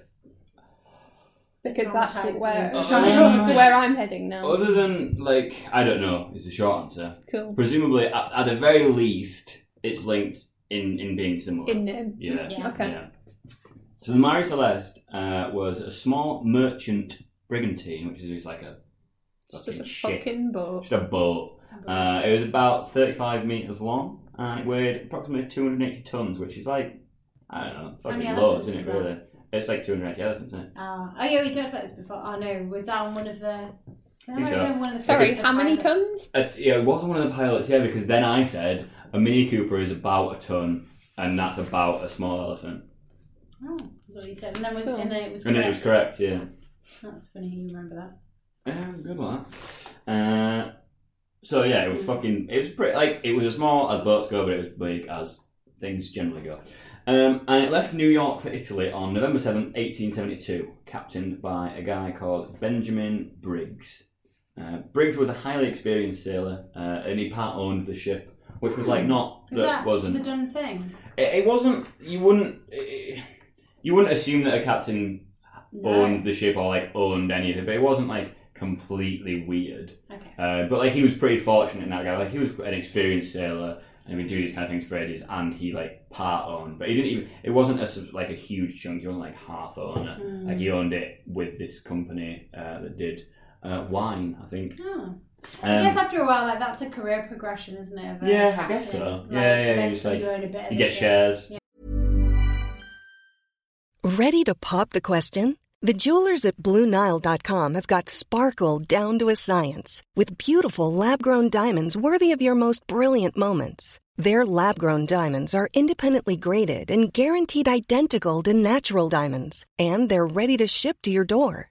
Because that's Traumatised where, that's where I'm heading now. Other than like, I don't know, is the short answer. Cool. Presumably, at, at the very least, it's linked in in being similar. In name. yeah. Yeah. Okay. Yeah. So the Marie Celeste uh, was a small merchant brigantine, which is just like a It's just a ship. fucking boat. just a boat. Uh, it was about 35 meters long, and it weighed approximately 280 tons, which is like I don't know, fucking loads, isn't it? is that? Really, it's like 280 elephants, isn't it? Oh, oh yeah, we talked about this before. Oh no, was that on one of the? That Think might so. have been one of the Sorry, the how many pilots. tons? Uh, yeah, it wasn't one of the pilots, yeah, because then I said a Mini Cooper is about a ton, and that's about a small elephant, Oh, that's what you said, and then was Cool. and then it was. and then it was correct, yeah. That's funny. You remember that? Yeah, good one. Uh, so yeah, it was fucking. It was pretty like it was as small as boats go, but it was big as things generally go. Um, and it left New York for Italy on November seventh, eighteen seventy-two, captained by a guy called Benjamin Briggs. Uh, Briggs was a highly experienced sailor, uh, and he part owned the ship, which was like not Was that, that wasn't. the done thing? It, it wasn't. You wouldn't. It, you wouldn't assume that a captain No. owned the ship or like owned any of it, but it wasn't like completely weird. Okay. Uh, but like he was pretty fortunate in that guy. Like he was an experienced sailor and he would do these kind of things for ages, and he like part owned, but he didn't even. It wasn't a like a huge chunk. He wasn't like half owner. Mm. Like he owned it with this company uh, that did uh, wine, I think. Oh. I guess Um, after a while, like that's a career progression, isn't it? of a Yeah, I guess so. captain? Yeah, yeah, you eventually just, like, you own a bit of you get ship. shares. Ready to pop the question? The jewelers at BlueNile.com have got sparkle down to a science with beautiful lab grown diamonds worthy of your most brilliant moments. Their lab grown diamonds are independently graded and guaranteed identical to natural diamonds, and they're ready to ship to your door.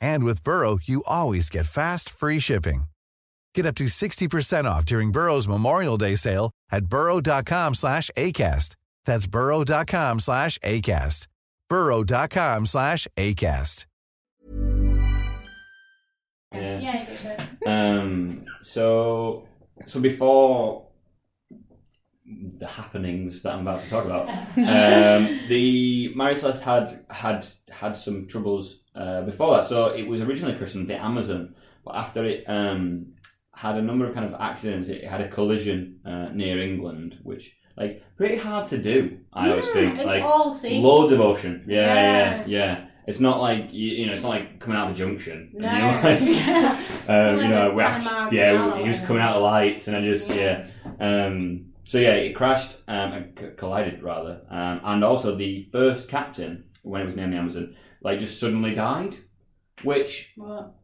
And with Burrow, you always get fast, free shipping. Get up to 60% off during Burrow's Memorial Day sale at burrow.com slash ACAST. That's burrow.com slash ACAST. burrow.com slash ACAST. Yeah. Yeah, for sure. Um, so, so before the happenings that I'm about to talk about, um, the Mary Celeste had had had some troubles uh, before that. So it was originally christened the Amazon, but after it um, had a number of kind of accidents, it had a collision uh, near England, which like pretty hard to do. I always Mm, think it's like all sea. loads of ocean. Yeah, yeah, Yeah. yeah. It's not like you, you know, it's not like coming out of the junction. No. You know, like, Yeah. um, Like you know, the we Panama yeah, he was coming out of lights, and I just yeah. Yeah. Um, so yeah, it crashed um, and c- collided rather, um, and also the first captain when it was named the Amazon, like just suddenly died, which What?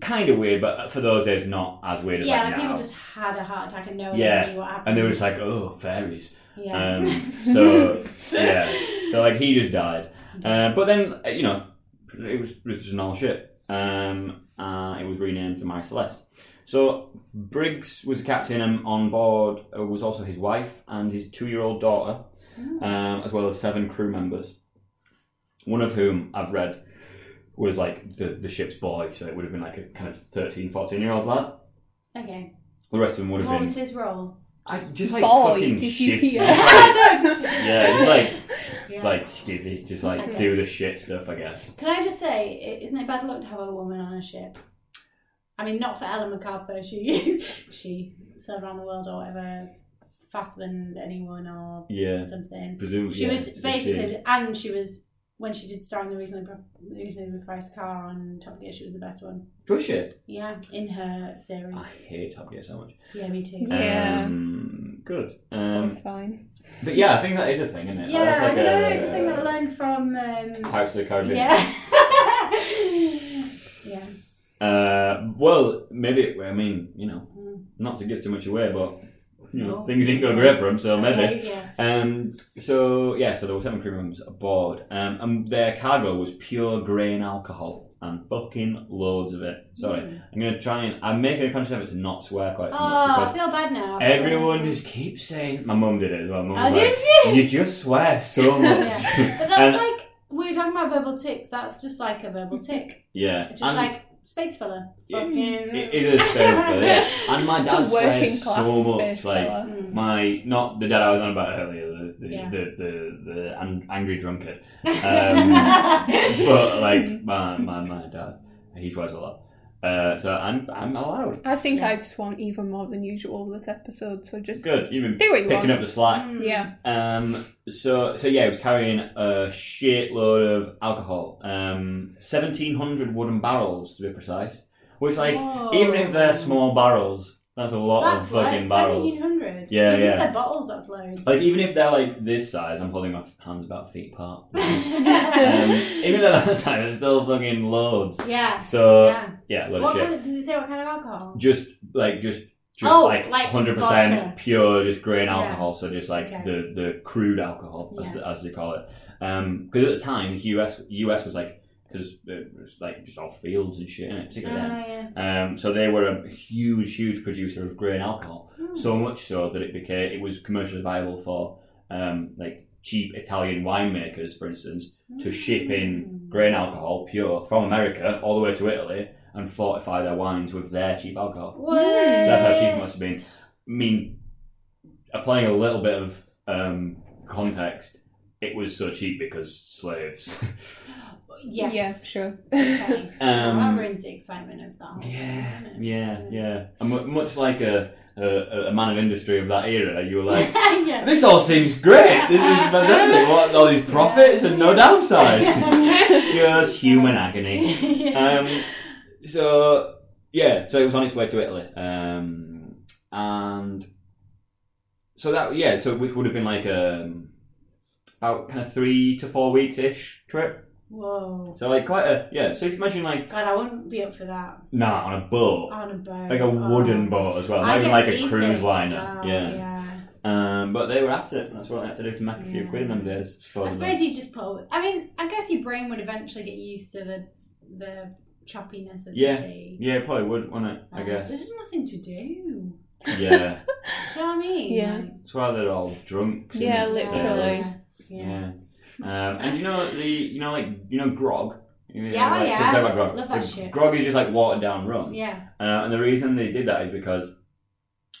kind of weird, but for those days not as weird as Yeah, like like now. people just had a heart attack and no one Yeah, knew what happened. and they were just like, oh, fairies. yeah. Um, so yeah, so like he just died. Uh, but then uh, you know, it was, it was just an old ship. Um, uh, it was renamed to Mary Celeste. So Briggs was the captain, and on board uh, was also his wife and his two-year-old daughter, um, as well as seven crew members. One of whom I've read was like the, the ship's boy, so it would have been like a kind of 13, 14 year old lad. Okay. The rest of them would have What been was his role? I, just like Boy, fucking did you shit- hear? just like- yeah, just like Yeah. like skivvy, just like Okay. do the shit stuff, I guess. Can I just say, i- isn't it bad luck to have a woman on a ship? I mean, not for Ellen MacArthur. She she sailed around the world or whatever faster than anyone or Yeah, something. presumably. She yeah, was so she- basically, and she was when she did star in the reasonably, Pri- reasonably priced car on Top Gear. She was the best one. Was she? Yeah, in her series. I hate Top Gear so much. Yeah, me too. Yeah. Um, good. Um, fine. but yeah, I think that is a thing, isn't it? Yeah, That's I like don't know. a- It's a thing that I learned from. Um, Pirates of the Caribbean. yeah. yeah. Uh, well, maybe. I mean, you know, Mm. not to give too much away, but you know, No. things ain't going great for him, so maybe. Okay, yeah. Um, so yeah, so there were seven crew members aboard, um, and their cargo was pure grain alcohol and fucking loads of it. Sorry, I'm gonna try and I'm making a conscious effort to not swear quite so Oh, much Oh, I feel bad now. everyone just keeps saying. My mum did it as well. Mum Oh, did like, you? "You just swear so much." Yeah. But that's And- like we were talking about verbal ticks. That's just like a verbal tick. yeah, Just and like space filler. Fucking. it, it is space filler, yeah. And my It's dad a working swears so much, space like. fella. Mm. My not the dad I was on about earlier, the the Yeah. the, the, the an- angry drunkard. Um, but like my, my my dad, he swears a lot. Uh, so I'm I'm allowed. I think Yeah. I've sworn even more than usual this episode, so just Good. You've been Do what you picking want. up the slack. Mm. yeah. Um. So so yeah, it was carrying a shitload of alcohol. Um. Seventeen hundred wooden barrels to be precise. Which like Whoa. even if they're small barrels, that's a lot That's of fucking like barrels. Yeah, Even yeah. If they're bottles, that's loads. Like even if they're like this size, I'm holding my hands about feet apart. um, even if they're that size, there's still fucking loads. yeah. So yeah. yeah, load What of shit. kind of, does it say what kind of alcohol? just like just just Oh, like hundred percent pure, just grain Yeah. alcohol. So just like Okay. the the crude alcohol, as, Yeah. the, as they call it. Because at the time, US US was like because it was like just all fields and shit in it, particularly then. Oh, yeah. Um, so they were a huge, huge producer of grain alcohol. Hmm. So much so that it became it was commercially viable for um, like cheap Italian winemakers, for instance, to ship in grain alcohol pure from America all the way to Italy and fortify their wines with their cheap alcohol. What? So that's how cheap it must have been. I mean, applying a little bit of um, context, it was so cheap because slaves. Yes. Yeah, sure. Okay. Um, well, that ruins the excitement of that. whole thing, Yeah, yeah, yeah. And much like a, a a man of industry of that era, you were like, yeah. "This all seems great. This is fantastic. What all these profits and no downside, just human agony." Um, so yeah, so it was on its way to Italy, um, and so that yeah, so which would have been like um, about kind of three to four weeks ish trip. Whoa. So like quite a yeah. So if you imagine like God, I wouldn't be up for that nah on a boat. on a boat. like a wooden Oh. boat as well, I not even like a seasick cruise as liner. well, Yeah. yeah. Um, but they were at it. That's what they had to do to make a few Yeah. quid in them days. I suppose you just put. I mean, I guess your brain would eventually get used to the the choppiness of Yeah. the sea. Yeah, probably would, wouldn't it? I Um, guess. There's nothing to do. Yeah, Do you know what I mean? Yeah. That's why they're all drunk. Yeah, literally. Yeah. Um, and you know the you know like you know grog. You know, Yeah, like, yeah. about grog. Love that So shit. Grog is just like watered down rum. Yeah. Uh, and the reason they did that is because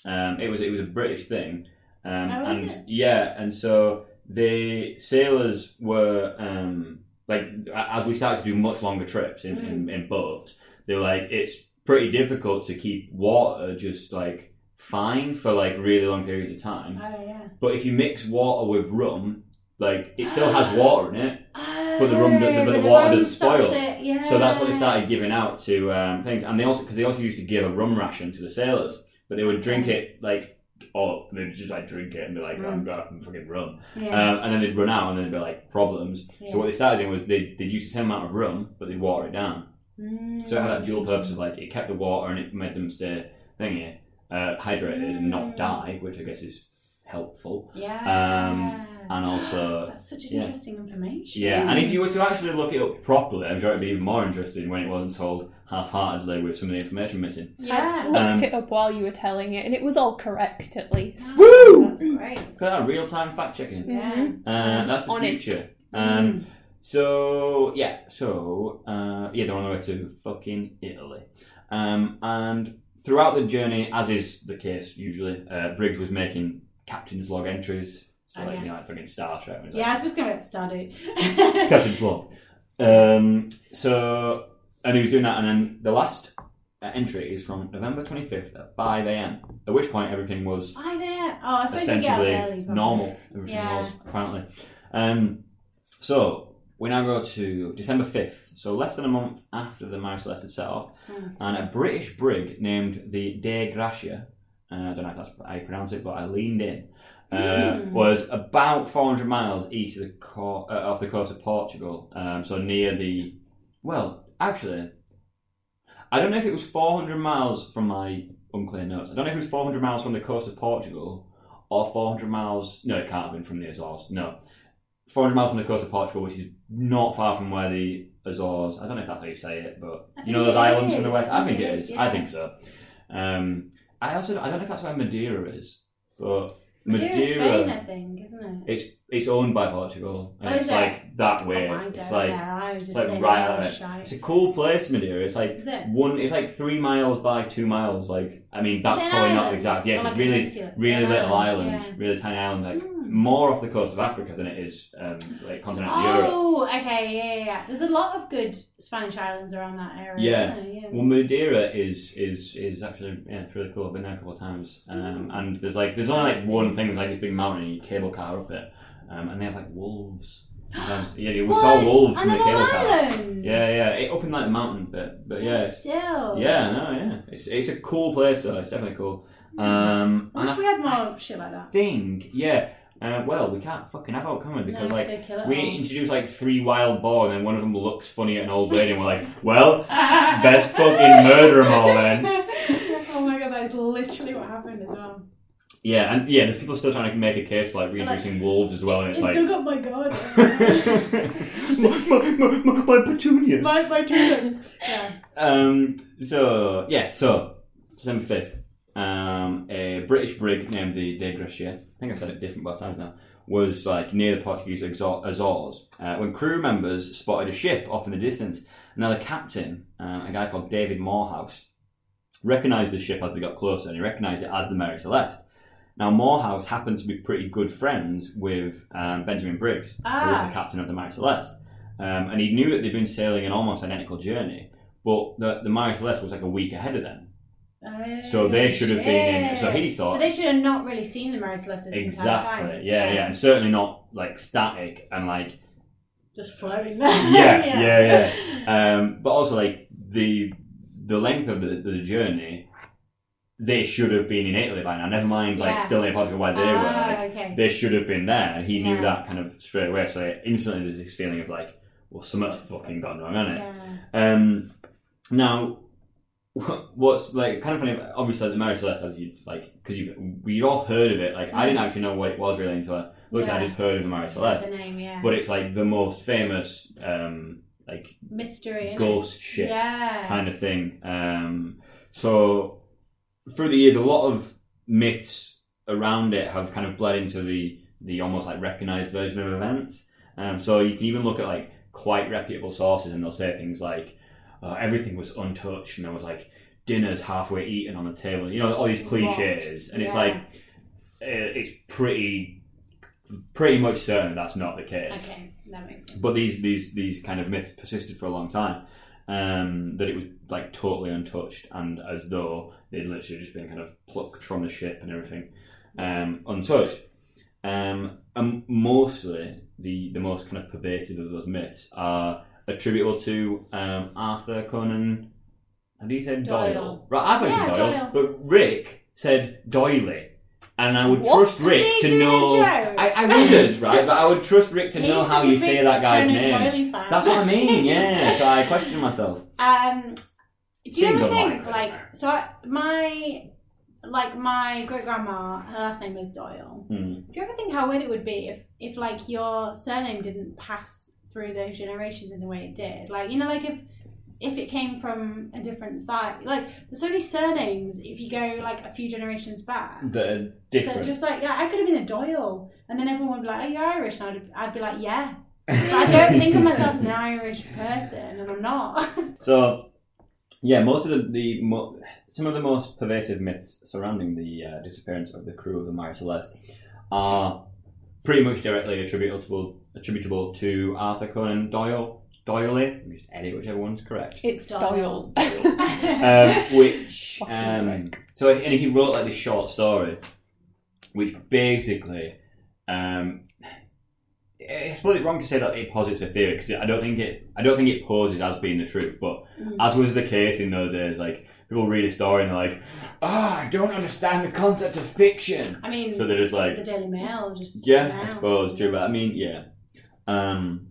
um, it was it was a British thing, um, Oh, and it? yeah, and so the sailors were um, like as we started to do much longer trips in, Mm. in, in boats, they were like it's pretty difficult to keep water just like fine for like really long periods of time. Oh yeah. But if you mix water with rum, like it still has water in it, But the rum- Oh, but the but water doesn't spoil. It. Yeah. so that's what they started giving out to um, things, and they also because they also used to give a rum ration to the sailors, but they would drink it like, or they'd just like drink it and be like, I'm going to fucking rum, Yeah. um, and then they'd run out, and then there'd be like problems. Yeah. So what they started doing was they they'd use the same amount of rum, but they'd water it down. So it had that dual purpose of like it kept the water and it made them stay thingy, uh, hydrated and not die, which I guess is helpful. Yeah. Um, and also, That's such yeah. interesting information. yeah, and if you were to actually look it up properly, I'm sure it'd be even more interesting when it wasn't told half-heartedly with some of the information missing. I Yeah. looked Um, it up while you were telling it, and it was all correct at least. Woo! That's great. Look that real-time fact-checking. Yeah. Mhm. Uh, that's the On it. future. Um, Mm. So yeah, so uh, yeah, they're on their way to fucking Italy, um, and throughout the journey, as is the case usually, uh, Briggs was making captain's log entries. So like yeah. you know, like fucking Star Trek. it's Yeah, I was just going to study. captain's log. Um, so and he was doing that, and then the last uh, entry is from November twenty fifth at five a.m. At which point everything was 5 a.m. Oh, I suppose you get early. probably. normal. Everything Yeah. was apparently. Um, so we now go to December fifth, so less than a month after the Mary Celeste had set off, Hmm. and a British brig named the Dei Gratia. Uh, I don't know if that's how you pronounce it, but I leaned in. Uh, Hmm. Was about 400 miles east of the co- uh, off the coast of Portugal, um, so near the. Well, actually, I don't know if it was 400 miles from my unclear notes. I don't know if it was 400 miles from the coast of Portugal or 400 miles. No, it can't have been from the Azores. No. 400 miles from the coast of Portugal, which is not far from where the Azores. I don't know if that's how you say it, but you know those islands from the west. I think it is. is, I think so. Um, I also I don't know if that's where Madeira is, but Madeira's Madeira. Spain, I think, isn't it? It's it's owned by Portugal. And Oh, it's it? like that way. Oh, it's like know. It's like right of it. shite. It's a cool place, Madeira. It's like it? one. It's like three miles by two miles. Like I mean, that's probably not exact. Yes, it's like a really peninsula? really An little island, island, yeah. really tiny island. Like Hmm. more off the coast of Africa than it is um, like continental Europe. Oh, okay, yeah, yeah, yeah. There's a lot of good Spanish islands around that area. Yeah. yeah. Well, Madeira is is is actually yeah, it's really cool. I've been there a couple of times, um, and there's like there's only like one thing. There's like this big mountain, and you cable car up it, um, and they have like wolves. Sometimes, yeah, we saw wolves from the cable car. Yeah, yeah, it, up in like the mountain bit, but yeah, it's, Still. yeah, no, yeah, it's it's a cool place though. It's definitely cool. Um, I and wish we had more shit like that. think, yeah. Uh, well, we can't fucking have it coming because No, like it's kill it we all. introduce like three wild boar, and then one of them looks funny at an old lady, and we're like, well, best fucking murder them all then. oh my god, that is literally what happened as well. Yeah, and yeah, there's people still trying to make a case for like reintroducing wolves as well, and it's it like dug up my garden. my, my, my, my petunias. my, my tulips. Yeah. Um, so yeah, so December fifth, um, a British brig named the Dei Gratia, I think I've said it different both times now, was like near the Portuguese Azores uh, when crew members spotted a ship off in the distance. Now the captain, um, a guy called David Morehouse, recognised the ship as they got closer, and he recognised it as the Mary Celeste. Now Morehouse happened to be pretty good friends with um, Benjamin Briggs, who was Ah. the captain of the Mary Celeste, um, and he knew that they'd been sailing an almost identical journey. But the, the Mary Celeste was like a week ahead of them. So they should have been in- so he thought- So they should have not really seen the Mary Celeste this entire time. Exactly. Yeah, yeah, and certainly not like static and like Just floating there. yeah, yeah, yeah. Um, but also like the the length of the, the journey, they should have been in Italy by now. Never mind like Yeah. still in Portugal where they were. Ah, Like, okay. They should have been there, and he knew that kind of straight away. So instantly, there's this feeling of like, well, something's fucking gone wrong, hasn't it? Yeah. Um, now, what's like kind of funny? Obviously, the Mary Celeste, as you like, because you we all heard of it. Like, I didn't actually know what it was really until I looked. I just heard of the Mary Celeste, The name, yeah. but it's like the most famous, um, like Mystery. ghost ship Yeah. kind of thing. Um, so through the years, a lot of myths around it have kind of bled into the the almost like recognized version of events. Um, so you can even look at like quite reputable sources, and they'll say things like uh, everything was untouched, and there was like dinner's halfway eaten on the table. You know, all these cliches, and it's like uh, it's pretty pretty much certain that's not the case. Okay, that makes sense. But these these these kind of myths persisted for a long time. Um, that it was like totally untouched, and as though they'd literally just been kind of plucked from the ship and everything, um, untouched. Um, and mostly the the most kind of pervasive of those myths are attributable to um, Arthur Conan. How do you say Doyle? Doyle. Right, I thought Yeah, Doyle, Doyle. but Rick said Doily. And I would What? trust Rick to know. I, I wouldn't, right? But I would trust Rick to He's know how you say that guy's Conan name. That's what I mean, yeah. So I question myself. Um, do you Seems ever think like so? I, my like my great grandma, her last name was Doyle. Mm. Do you ever think how weird it would be if, if like your surname didn't pass through those generations in the way it did? Like you know, like if if it came from a different side, like there's so many surnames. If you go like a few generations back, That are that different. just like yeah, I could have been a Doyle, and then everyone would be like, "Are you Irish?" And I'd, I'd be like, "Yeah." But I don't think of myself as an Irish person, and I'm not. So, yeah, most of the, the mo- some of the most pervasive myths surrounding the uh, disappearance of the crew of the Mary Celeste are pretty much directly attributable attributable to Arthur Conan Doyle. Doyle, just edit whichever one's correct. It's Doyle. Doyle. Um, which um, so and he wrote like this short story, which basically, um, I suppose it's wrong to say that it posits a theory because I don't think it I don't think it poses as being the truth, but Mm. as was the case in those days, like people read a story and they're like, "Ah, I don't understand the concept of fiction," I mean, so they're just like, the Daily Mail just yeah, came I out. suppose true, but I mean, yeah. Um,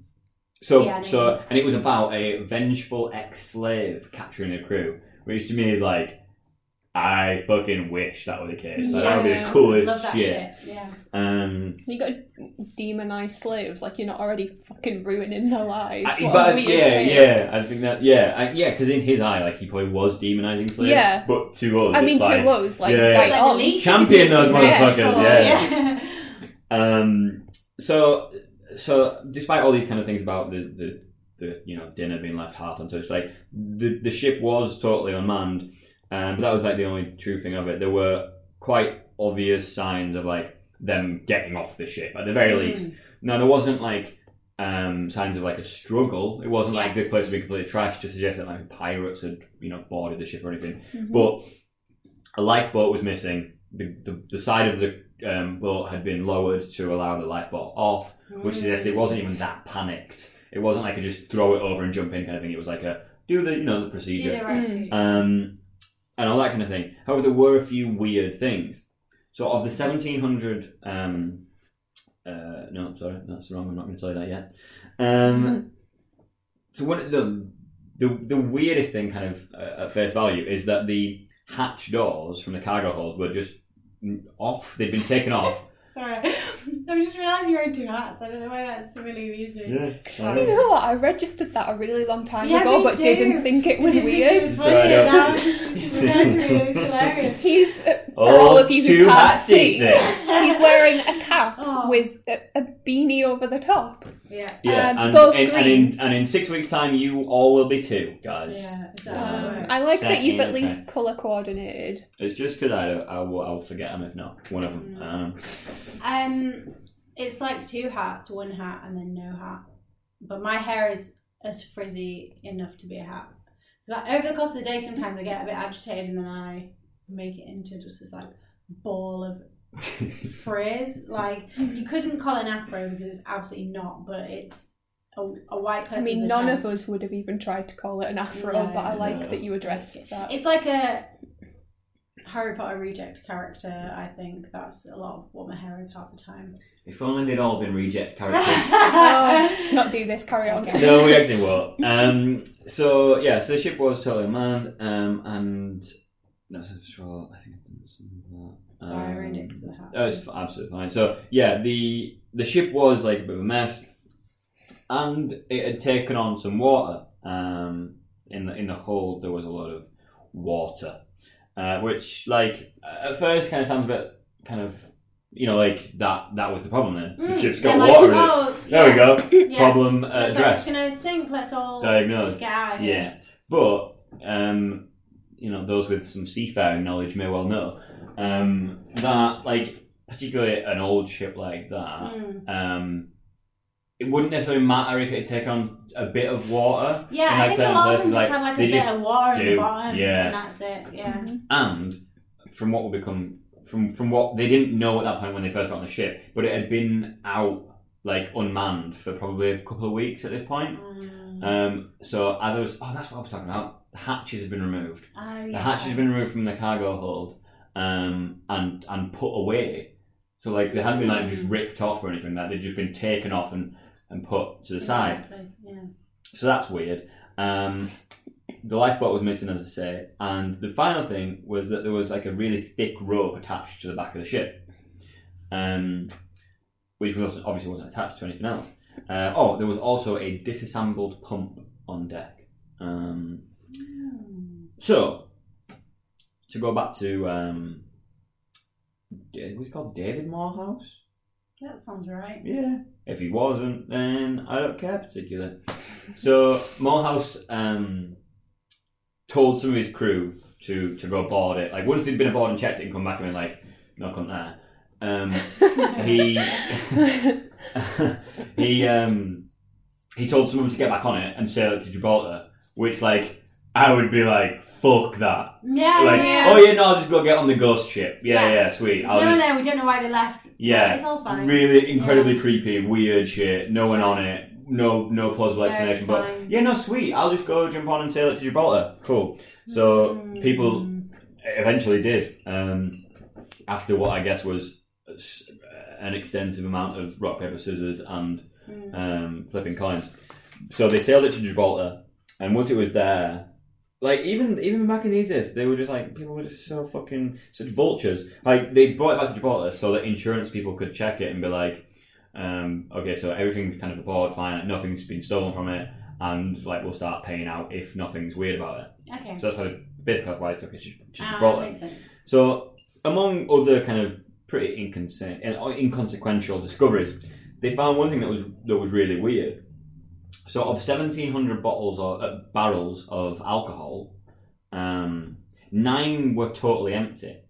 so Yeah, so, and it was about a vengeful ex-slave capturing a crew, which to me is like, I fucking wish that were the case. Like, that would be the coolest Love that shit. shit. Yeah. Um, You got to demonize slaves like you're not already fucking ruining their lives. I- but yeah, take. yeah, I think that yeah, I, yeah, because in his eye, like he probably was demonizing slaves. Yeah. but to us, I mean, it's like, to us, like, yeah. right like on. Champion those do. motherfuckers, Yeah. yeah. Um, so, so despite all these kind of things about the, the, the you know dinner being left half untouched, like the the ship was totally unmanned, um, but that was like the only true thing of it. There were quite obvious signs of like them getting off the ship at the very least. Now there wasn't like um, signs of like a struggle. It wasn't like the place had been completely trashed to suggest that like pirates had you know boarded the ship or anything. But a lifeboat was missing. The, the, the side of the um, boat had been lowered to allow the lifeboat off, which suggests it wasn't even that panicked. It wasn't like a just throw it over and jump in kind of thing. It was like a do the you know the Do procedure the right thing. um, and all that kind of thing. However, there were a few weird things. So, of the seventeen hundred, um, uh, no, sorry, that's wrong. I'm not going to tell you that yet. Um, so, one of the the the weirdest thing, kind of uh, at face value, is that the hatch doors from the cargo hold were just off. They'd been taken off. Sorry. So I just realised you're wearing two hats. I don't know why that's really amusing. Yeah. You know what? I registered that a really long time Yeah, ago, but too. didn't think it was I didn't think weird. It was funny. I don't- it's just, it's just occurred to me that it's hilarious. He's uh, for Oh, all of you who two can't see. there. He's wearing a cap Oh. with a, a beanie over the top. Yeah. Yeah, Um, and, both and, and green. in and in six weeks' time, you all will be two guys. Yeah. Is that how it Um. I like Set that you've at least train. color coordinated. It's just because I, I will I'll forget them if not one of them. Um, Um, it's like two hats, one hat, and then no hat. But my hair is as frizzy enough to be a hat. Because over the course of the day, sometimes I get a bit agitated, and then I make it into just this like ball of frizz. Like you couldn't call it an afro because it's absolutely not, but it's a, a white person. I mean, none attempt. of us would have even tried to call it an afro, No, but I like no. that you addressed that. It's like a Harry Potter reject character. I think that's a lot of what my hair is half the time. if only they'd all been reject characters. Let's not do this. Carry on. Okay. no, we actually won't. Um, so yeah, so the ship was totally unmanned, um, and no, so patrol. I think it's some of that. Sorry, I Um, ruined it because the. Oh, it's absolutely fine. So yeah, the the ship was like a bit of a mess, and it had taken on some water. Um, in the in the hold, there was a lot of water, uh, which like at first kind of sounds a bit kind of you know like that that was the problem. Then the Mm, ship's they're got like, water in it. There we go. Yeah. Problem uh, Looks like it's addressed. gonna sink. Let's all Diagnosed. get out of. Yeah, but um, you know, those with some seafaring knowledge may well know um, that, like, particularly an old ship like that, Mm. um, it wouldn't necessarily matter if it had taken on a bit of water. Yeah, in, like, I think a lot of them just like, have like a bit of water in the bottom, yeah. and that's it. Yeah. and from what will become from from what they didn't know at that point when they first got on the ship, but it had been out like unmanned for probably a couple of weeks at this point. Mm. Um, so as I was, oh, that's what I was talking about. The hatches have been removed. Oh, The hatches have been removed from the cargo hold um, and and put away. So like they hadn't been like just ripped off or anything. Like they'd just been taken off and, and put to the side. Place, Yeah. So that's weird. Um, the lifeboat was missing, as I say, and the final thing was that there was like a really thick rope attached to the back of the ship, um, which was obviously wasn't attached to anything else. Uh, oh, there was also a disassembled pump on deck. Um, so, to go back to um, was he called David Morehouse? That sounds right. Yeah. If he wasn't, then I don't care particularly. So Morehouse um, told some of his crew to to go board it. Like once he'd been aboard and checked it and come back and been like, no, come there. Um, he he um, he told someone to get back on it and sail it to Gibraltar, which like I would be like, fuck that. Yeah, Like, yeah. oh yeah, no, I'll just go get on the ghost ship. Yeah, Yeah. yeah, sweet. I'll no one just, there. We don't know why they left. yeah, it's all fine. really incredibly creepy, weird shit. No one on it. No, no plausible No explanation. But signs. yeah, no, sweet. I'll just go jump on and sail it to Gibraltar. Cool. So Mm. people eventually did. Um, after what I guess was s- an extensive amount of rock paper scissors and Mm. um, flipping coins. So they sailed it to Gibraltar, and once it was there, like even even back in these days, they were just like people were just so fucking such vultures. Like they brought it back to Gibraltar so that insurance people could check it and be like, um, okay, so everything's kind of aboard, fine, nothing's been stolen from it, and like we'll start paying out if nothing's weird about it. Okay. So that's why basically that's why I took it to, to Ah, Gibraltar. makes sense. So, among other kind of pretty inconse- uh, inconsequential discoveries, they found one thing that was that was really weird. So, of seventeen hundred bottles or uh, barrels of alcohol, um, nine were totally empty.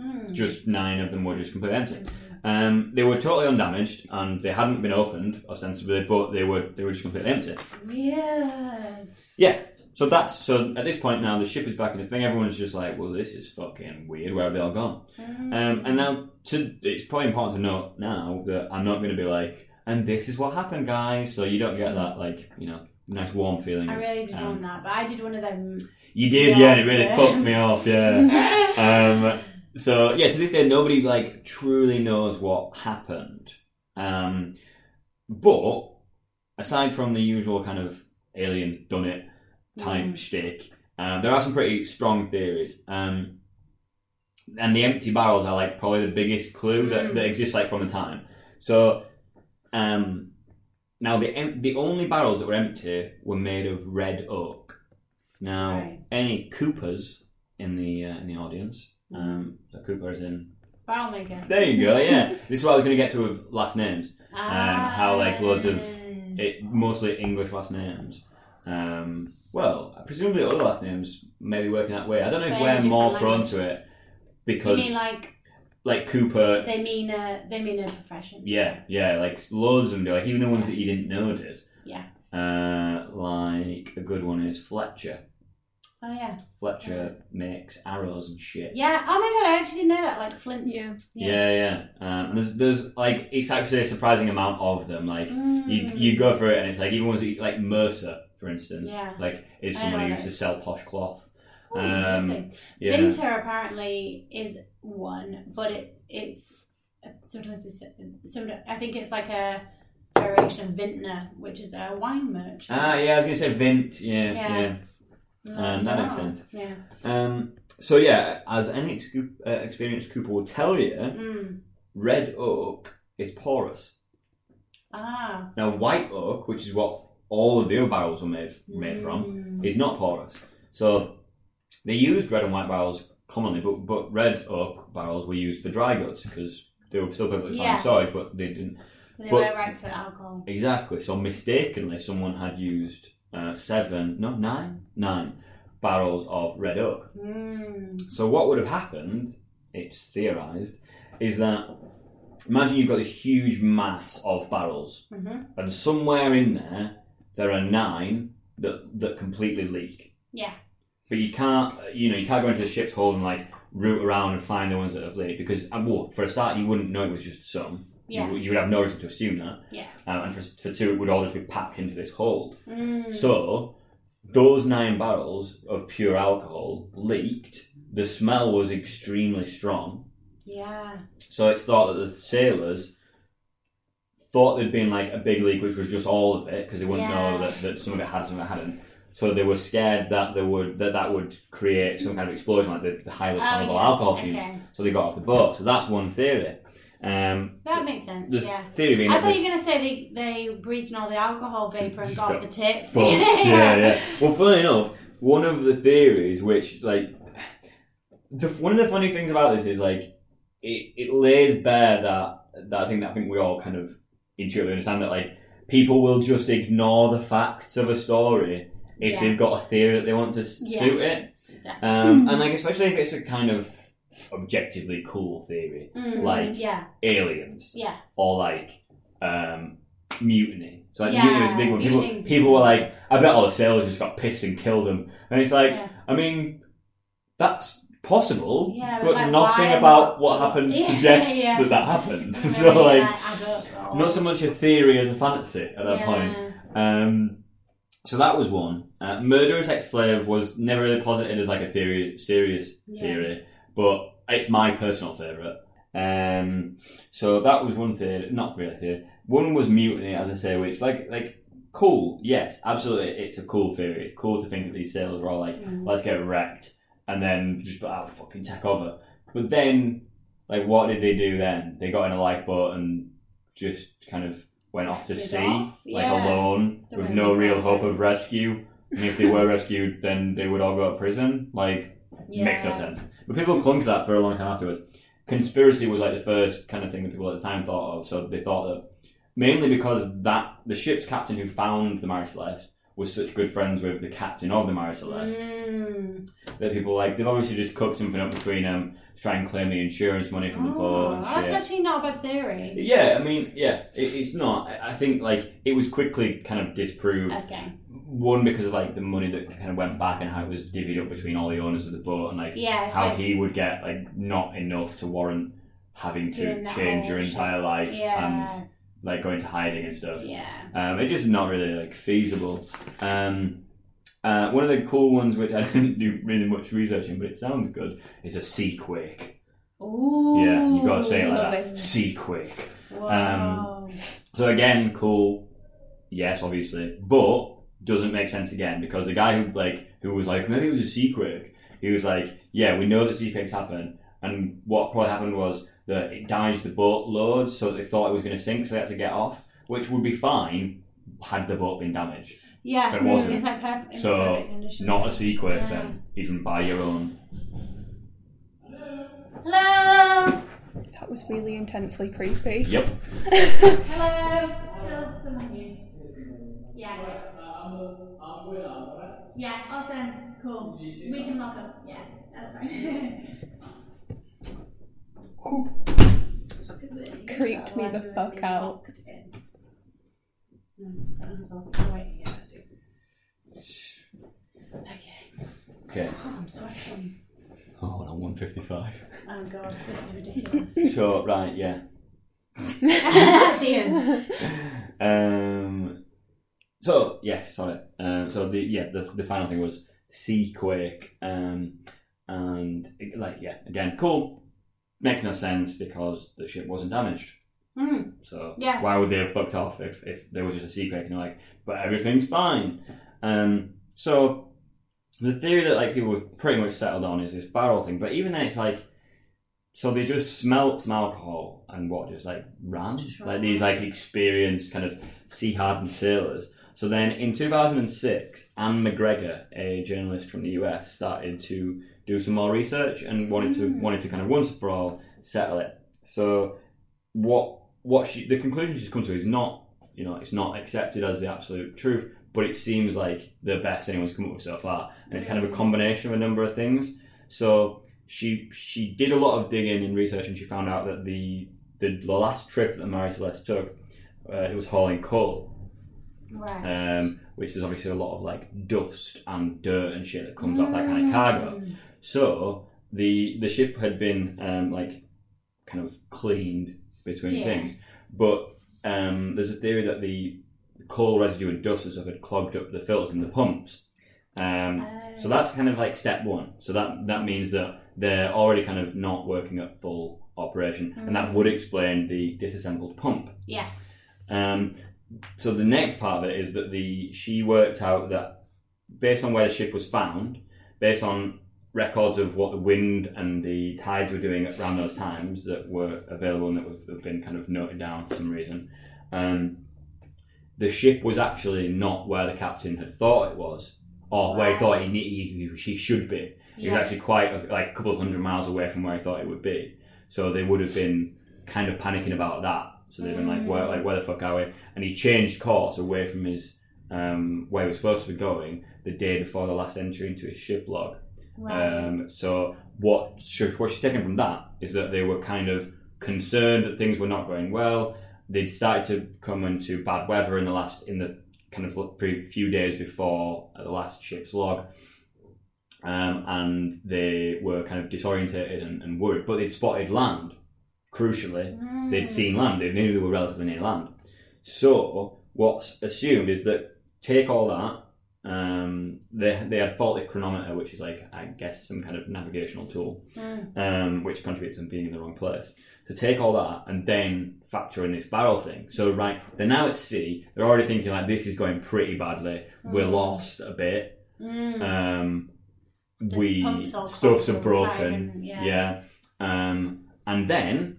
Hmm. Just nine of them were just completely empty. Um, they were totally undamaged and they hadn't been opened ostensibly, but they were they were just completely empty. Weird. Yeah. So that's so at this point now the ship is back in the thing. Everyone's just like, well, this is fucking weird. Where have they all gone? Hmm. Um, and now to it's probably important to note now that I'm not going to be like, and this is what happened, guys. So you don't get that like you know nice warm feeling. I of, really did um, want that, but I did one of them. You did, yeah, and it really fucked me off, yeah. um, so yeah, to this day, nobody like truly knows what happened. Um, but aside from the usual kind of aliens done it type Mm. shtick, um, there are some pretty strong theories. Um, and the empty barrels are like probably the biggest clue that, Mm. that exists like from the time. So um, now the em- the only barrels that were empty were made of red oak. Now, Right. any Coopers in the uh, in the audience, um, the Cooper is in. Barrel maker. There you go. Yeah, this is what I was going to get to with last names. Ah. how, like, loads of- It mostly English last names. Um, well, presumably other last names may be working that way. I don't know if But we're different more prone language. to it because You mean like like Cooper, they mean a they mean a profession? yeah, yeah, like loads of them do. Like even the ones that you didn't know did. Yeah. Uh, like a good one is Fletcher. Oh yeah. Fletcher makes arrows and shit. Yeah. Oh my god, I actually didn't know that. Like Flint. Yeah. Yeah, yeah. Um, and there's, there's like it's actually a surprising amount of them. Like you, Mm. you go through it, and it's like even ones that you, like Mercer, for instance, Yeah. like is I someone who used to sell posh cloth. Oh, Um. Yeah, Vinter apparently is one, but it it's sometimes it's some I think it's like a variation of vintner, which is a wine merchant. ah, yeah. I was gonna say Vint. Yeah, Yeah. yeah. Mm, um, that makes sense. Yeah. Um, so yeah, as any uh, experienced Cooper will tell you, Mm. red oak is porous. Ah. Now, white oak, which is what all of the other barrels were made made from, Mm. is not porous. So they used red and white barrels commonly, but but red oak barrels were used for dry goods because they were still perfectly fine Yeah. storage, but they didn't They but- were right for alcohol. exactly. So mistakenly, someone had used uh, seven, no nine, nine barrels of red oak. Mm. So what would have happened? It's theorized is that imagine you've got this huge mass of barrels, hmm and somewhere in there there are nine that that completely leak. Yeah. But you can't, you know, you can't go into the ship's hold and like root around and find the ones that have leaked because, uh, well, for a start, you wouldn't know it was just some. Yeah. You, you would have no reason to assume that. Yeah. Um, and for, for two, it would all just be packed into this hold. Mm. So, those nine barrels of pure alcohol leaked. The smell was extremely strong. yeah. So it's thought that the sailors thought there'd been like a big leak, which was just all of it, because they wouldn't know that, that some of it had, some of it hadn't. So they were scared that they would that that would create some kind of explosion, like the, the highly Oh, flammable yeah, alcohol fumes. okay. So they got off the boat. So that's one theory. Um, That makes sense. yeah. theory being I thought you were going to say they, they breathed in all the alcohol vapor and got off the tits. Yeah, yeah. Well, funny enough, one of the theories, which like, the, one of the funny things about this is like, it, it lays bare that that I think that I think we all kind of intuitively understand that like people will just ignore the facts of a story if Yeah. they've got a theory that they want to s- suit it. Um, and like especially if it's a kind of objectively cool theory, Mm, like yeah, aliens yes. or like um, mutiny. So like Yeah, mutiny was a big one. People people were like, I bet all the sailors just got pissed and killed them. And it's like, Yeah. I mean, that's possible, Yeah, but, but like, nothing about not- what happened Yeah, suggests yeah. that that happened. So like, I don't not so much a theory as a fantasy at that Yeah. point. Um, so that was one. Uh, Murderous ex-slave was never really posited as like a theory, serious Yeah. theory, but it's my personal favourite. Um, so that was one theory, not really a theory. One was mutiny, as I say, which like like cool. Yes, absolutely, it's a cool theory. It's cool to think that these sailors were all like, Mm. let's get wrecked and then just out fucking take over. But then, like, what did they do then? They got in a lifeboat and just kind of went off to sea, off, like yeah. alone, Don't with no real hope of rescue. And if they were rescued, then they would all go to prison. Like, makes no sense. But people clung to that for a long time afterwards. Conspiracy was like the first kind of thing that people at the time thought of. So they thought that mainly because that the ship's captain who found the Mary Celeste was such good friends with the captain of the Mary Celeste Mm. that people like they've obviously just cooked something up between them to try and claim the insurance money from the boat Oh, that's actually not a bad theory. Yeah, I mean, yeah, it, it's not. I think like it was quickly kind of disproved. Okay. One because of like the money that kind of went back and how it was divvied up between all the owners of the boat and like Yeah, how he would get like not enough to warrant having to change your entire shit. life Yeah. and like going to hiding and stuff. Yeah. Um, it's just not really like feasible. Um, uh, one of the cool ones, which I didn't do really much researching, but it sounds good, is a sea quake. Ooh. Yeah, you gotta say it like that. it. Sea quake. Wow. So again, cool. Yes, obviously, but doesn't make sense again because the guy who like who was like maybe it was a sea quake. He was like, yeah, we know that sea quakes happen, and what probably happened was that it damaged the boat loads, so they thought it was going to sink, so they had to get off, which would be fine had the boat been damaged. yeah, But it wasn't. It's like perfect. in So perfect condition. not a sea quake Yeah. then, even by your own. Hello. That was really intensely creepy. Yep. Hello. Still someone here. Yeah. Yeah. Awesome. Cool. We can lock up. Yeah. That's fine. Creeped me the fuck out. Okay. Okay. Oh, I'm sweating. Oh, I'm 155. Oh god, this is ridiculous. So, right, yeah. At the end. Um, so yes, sorry. Um, so the yeah the, the final thing was sea quake. Um, and like yeah, again, cool. Makes no sense because the ship wasn't damaged. Mm. So Yeah. why would they have fucked off if, if there was just a sea quake and they're like, but everything's fine. Um, so the theory that like people have pretty much settled on is this barrel thing. But even then, it's like, so they just smelt some alcohol and what just like ran Just like these like experienced kind of sea hardened sailors. So then in 2006, Anne MacGregor, a journalist from the US, started to do some more research and wanted to Mm. wanted to kind of once and for all settle it. So what what she the conclusion she's come to is not you know it's not accepted as the absolute truth, but it seems like the best anyone's come up with so far, and it's kind of a combination of a number of things. So she she did a lot of digging and research, and she found out that the the, the last trip that Mary Celeste took, uh, it was hauling coal, Right. um, which is obviously a lot of like dust and dirt and shit that comes off that kind of cargo. Mm. So the the ship had been um, like kind of cleaned between Yeah. things, but um, there's a theory that the coal residue and dust and stuff had clogged up the filters and the pumps. Um, so that's kind of like step one. So that that means that they're already kind of not working at full operation, and that would explain the disassembled pump. Yes. Um, so the next part of it is that the she worked out that based on where the ship was found, based on records of what the wind and the tides were doing around those times that were available and that have- been kind of noted down for some reason. Um, the ship was actually not where the captain had thought it was, or where he thought he, he, he should be. It was actually quite a, like a couple of hundred miles away from where he thought it would be. So they would have been kind of panicking about that. So they've been like, where, like, where the fuck are we? And he changed course away from his um, where he was supposed to be going the day before the last entry into his ship log. Right. Um, so what she, what she's taken from that is that they were kind of concerned that things were not going well. They'd started to come into bad weather in the last in the kind of few days before uh, the last ship's log, um, and they were kind of disorientated and, and worried. But they'd spotted land. Crucially, Mm. they'd seen land. They knew they were relatively near land. So what's assumed is that take all that. Um, they they had faulty chronometer, which is like I guess some kind of navigational tool, Mm. um, which contributes to them being in the wrong place. So take all that and then factor in this barrel thing. So right, they're now at sea. They're already thinking like this is going pretty badly. We're Mm. lost a bit. Mm. Um, we stuff's are broken. yeah. yeah. Um, and then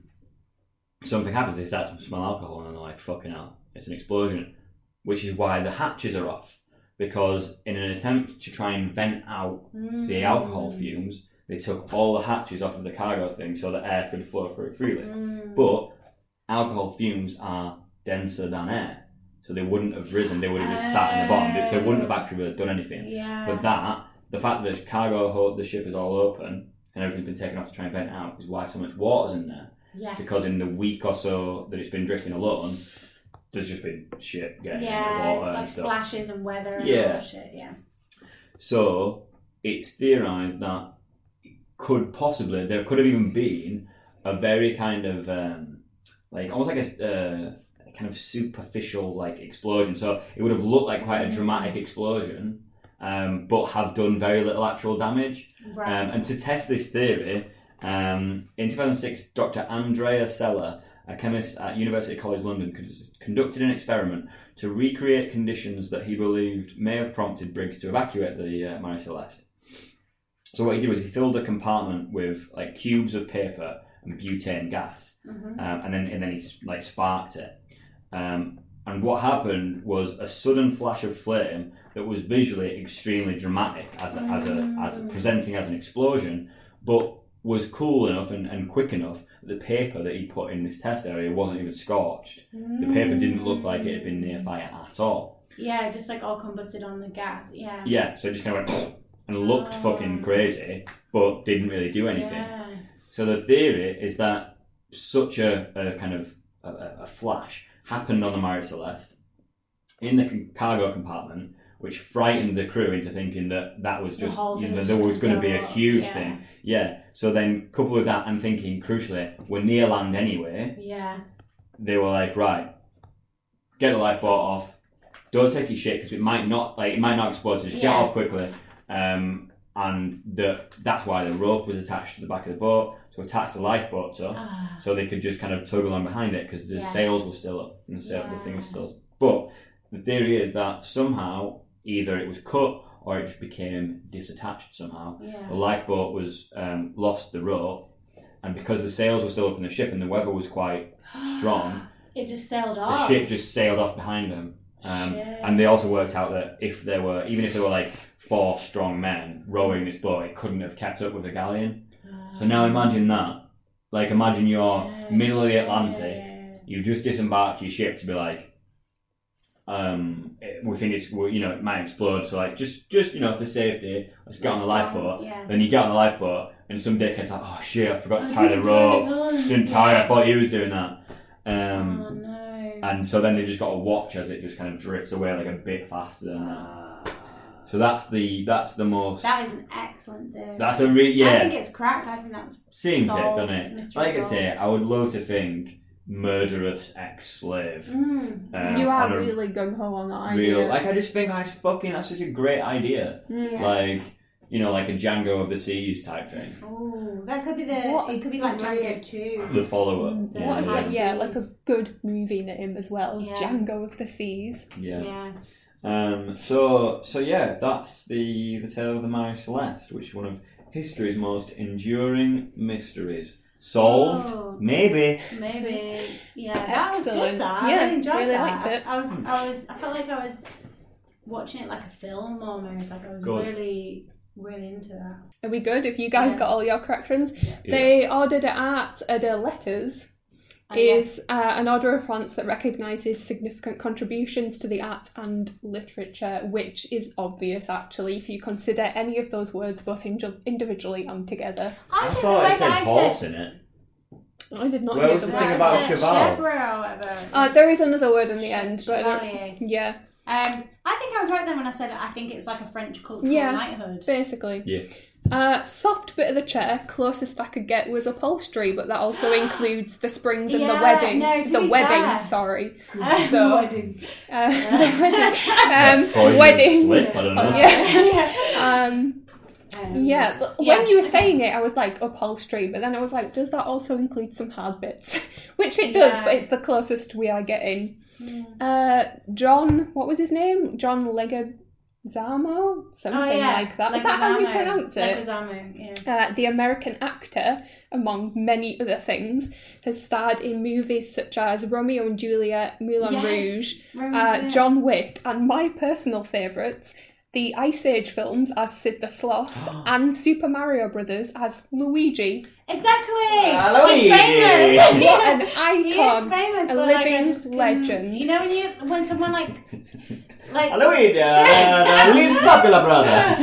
something happens. They start to smell alcohol, and they're like, "Fucking hell!" It's an explosion, which is why the hatches are off. Because in an attempt to try and vent out Mm. the alcohol fumes, they took all the hatches off of the cargo thing so that air could flow through freely. Mm. But alcohol fumes are denser than air, so they wouldn't have risen. They would have just sat in the bottom. So it wouldn't have actually really done anything. yeah. But that, the fact that the cargo hold, the ship is all open and everything's been taken off to try and vent out, is why so much water's in there. yes. Because in the week or so that it's been drifting alone, there's just been shit getting in yeah, the water like and stuff. splashes and weather and Yeah. all that shit. Yeah. So it's theorised that it could possibly there could have even been a very kind of um, like almost like a, uh, kind of superficial like explosion. So it would have looked like quite a dramatic explosion, um, but have done very little actual damage. Right. Um, and to test this theory, um, in 2006, Dr. Andrea Sella, a chemist at University College London, con- conducted an experiment to recreate conditions that he believed may have prompted Briggs to evacuate the uh, Mary Celeste. So what he did was he filled a compartment with like cubes of paper and butane gas, Mhm. um, and then and then he like sparked it. Um, and what happened was a sudden flash of flame that was visually extremely dramatic as a, as a as a, presenting as an explosion, but was cool enough and, and quick enough the paper that he put in this test area wasn't even scorched. The paper mm. didn't look like it had been near fire at all. Yeah, just like all combusted on the gas. Yeah. Yeah, so it just kind of went and looked Oh. fucking crazy, but didn't really do anything. Yeah. So the theory is that such a, a kind of a, a- flash happened on the Marie Celeste in the con- cargo compartment, which frightened the crew into thinking that that was just you know, was there was gonna be a huge yeah. thing. Yeah. So then, coupled with that, and thinking crucially, we're near land anyway. Yeah. They were like, right, get the lifeboat off. Don't take your shit because it might not like it might not explode. So just get Yeah. off quickly. Um, and the that's why the rope was attached to the back of the boat to attach the lifeboat to Ah. so they could just kind of tug along behind it because the Yeah. sails were still up and the, sail, the thing was Yeah. still. But the theory is that somehow either it was cut or it just became disattached somehow. Yeah. The lifeboat was um, lost the rope, and because the sails were still up in the ship and the weather was quite strong, It just sailed off. the ship just sailed off behind them. Um, and they also worked out that if there were, even if there were like four strong men rowing this boat, it couldn't have kept up with the galleon. So now imagine that. Like, imagine you're Yeah, middle of the. Atlantic. You've just disembarked your ship to be like, um, it- we think it's, you know, it might explode. So like, just, just you know, for safety, let's get on the Let's lifeboat. yeah. Then you get on the lifeboat, and some dickhead's like, oh shit, I forgot to I tie the didn't tie it rope. Didn't tie. it. I thought you was doing that. Um, oh no. and so then they just got to watch as it just kind of drifts away like a bit faster than that. Ah. So that's the that's the most. that is an excellent theory. that's a re- I think it's cracked. I think that's Seems it, solved, doesn't it? mystery Like I say, I would love to think murderous ex-slave. Mm. um, you are really gung ho on that real. idea. Like I just think that's fucking that's such a great idea. Mm. Like you know, like a Django of the Seas type thing. Oh, that could be the. What it could be like Django great- too. The follow-up. Mm, Yeah, what- yeah. like, yeah, like a good movie name as well. Yeah. Django of the Seas. yeah. Yeah. Um, so so yeah, that's the the tale of the Mary Celeste, which is one of history's most enduring mysteries. Solved? Oh. Maybe. Maybe. Yeah, that was Excellent. good. That I Yeah, really enjoyed really that. liked it. I, I was, I was, I felt like I was watching it like a film almost. Like I was Good. really, really into that. Are we good? If you guys Yeah. got all your corrections, they ordered it at uh, the letters. Oh, is uh, an order of France that recognises significant contributions to the arts and literature, which is obvious actually if you consider any of those words both indi- individually and together. I, I thought the it said I horse said, in it. I did not Where hear was the the word. thing about cheval? chevre or whatever. Uh, there is another word in the end, but I yeah, Um, I think I was right then when I said I think it's like a French cultural Yeah. knighthood. basically. Yeah. Uh, soft bit of the chair, closest I could get was upholstery, but that also includes the springs and the Yeah, wedding. no, to the be wedding, fair. sorry. So- wedding. Uh, the wedding. Um, weddings. slip, I don't know. Yeah. um, Um, yeah, but yeah, when you were okay. saying it, I was like upholstery, but then I was like, does that also include some hard bits? Which it does, Yeah. but it's the closest we are getting. Uh, John, what was his name? John Leguizamo? Something Oh, yeah. like that. Is that how you pronounce it? Leguizamo, yeah. Uh, the American actor, among many other things, has starred in movies such as Romeo and Juliet, Moulin Yes, Rouge, uh, Juliet. John Wick, and my personal favourites, the Ice Age films as Sid the Sloth, and Super Mario Brothers as Luigi. Exactly. Ah, He's Luigi. famous. What an He is icon! famous, a but like, living just couldn't- legend. You know when you when someone like like Luigi, uh, the least popular brother.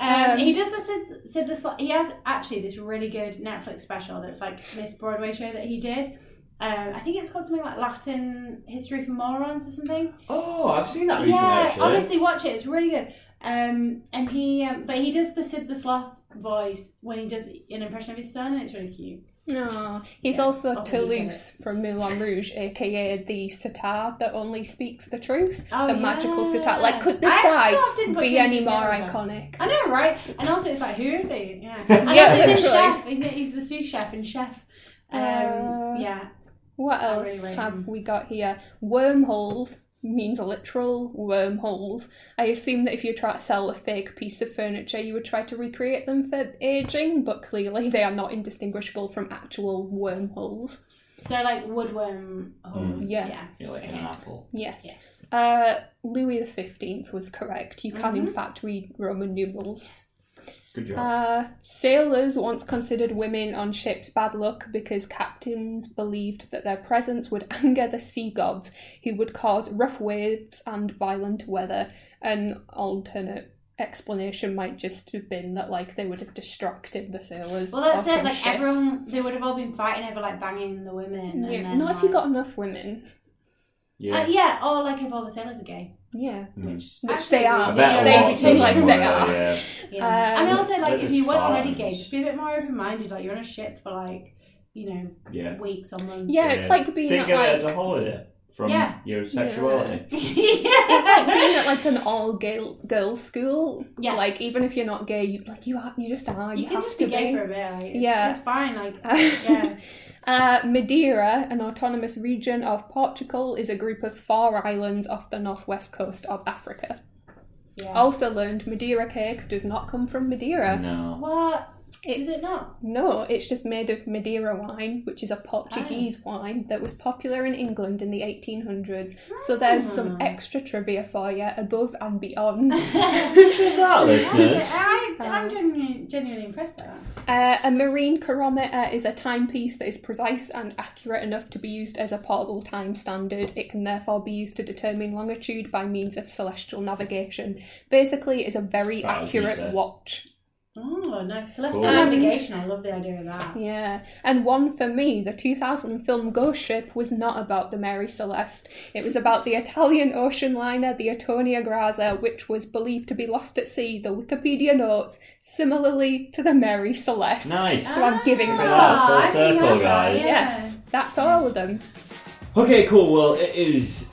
um, he does this Sid, Sid the He has actually this really good Netflix special that's like this Broadway show that he did. Um, I think it's called something like Latin History for Morons or something. Oh, I've seen that recently, yeah, actually. honestly, watch it. It's really good. Um, and he, um, but he does the Sid the Sloth voice when he does an impression of his son, and it's really cute. No, he's Yeah, also Toulouse from Moulin Rouge, aka the sitar that only speaks the truth. Oh, the magical yeah. sitar. Like, could this I guy sort of didn't put be any more iconic? I know, right? And also, it's like, who is he? Yeah, and Yeah, also he's chef. He's, he's the sous chef in Chef. Um, Uh, yeah, What else really have him. we got here? Wormholes means literal wormholes. I assume that if you try to sell a fake piece of furniture, you would try to recreate them for aging, but clearly they are not indistinguishable from actual wormholes. so like woodworm holes. Mm. Yeah. yeah. You're like an apple. Yes. Yes. Uh, Louis the Fifteenth was correct. You can, Mm-hmm. in fact, read Roman numerals. Good job. Uh, sailors once considered women on ships bad luck because captains believed that their presence would anger the sea gods, who would cause rough waves and violent weather. An alternate explanation might just have been that, like, they would have distracted the sailors. Well, that's it. Like shit. everyone, they would have all been fighting over like banging the women. Yeah, and then, not if you got enough women. Yeah. Uh, yeah, or like if all the sailors are gay, Yeah. Mm. which Which actually they are. I yeah, they lot of seem them like were, they are. Yeah. Yeah. Um, and also, like, They're if you weren't already Spartans. gay, just be a bit more open minded. Like, you're on a ship for, like, you know, Yeah. weeks or months. Yeah, it's like being Think at, of like, it as a holiday from Yeah. your sexuality. It's like being at like an all girl girls school. Yes. Like even if you're not gay, you like you are you just are. You, you can have just to be gay for a bit. Like, it's, Yeah. It's fine. Like, yeah. Uh, Madeira, an autonomous region of Portugal, is a group of four islands off the northwest coast of Africa. yeah. Also learned Madeira cake does not come from Madeira. No. What? It- Is it not? No, it's just made of Madeira wine, which is a Portuguese wine that was popular in England in the 1800s. So there's some Ah. extra trivia for you above and beyond. Look that, listeners. I, I'm genuinely, genuinely impressed by that. Uh, a marine chronometer is a timepiece that is precise and accurate enough to be used as a portable time standard. It can therefore be used to determine longitude by means of celestial navigation. Basically, it's a very That accurate watch. Oh, nice. Celestial Cool. navigation. I love the idea of that. Yeah, and one for me, the 2000 film Ghost Ship was not about the Mary Celeste. It was about the Italian ocean liner, the Antonia Graza, which was believed to be lost at sea. The Wikipedia notes similarly to the Mary Celeste. Nice. So I'm giving Ah, myself. full circle, that's right, guys. yeah. Yes, that's all of them. Okay, cool. Well, it is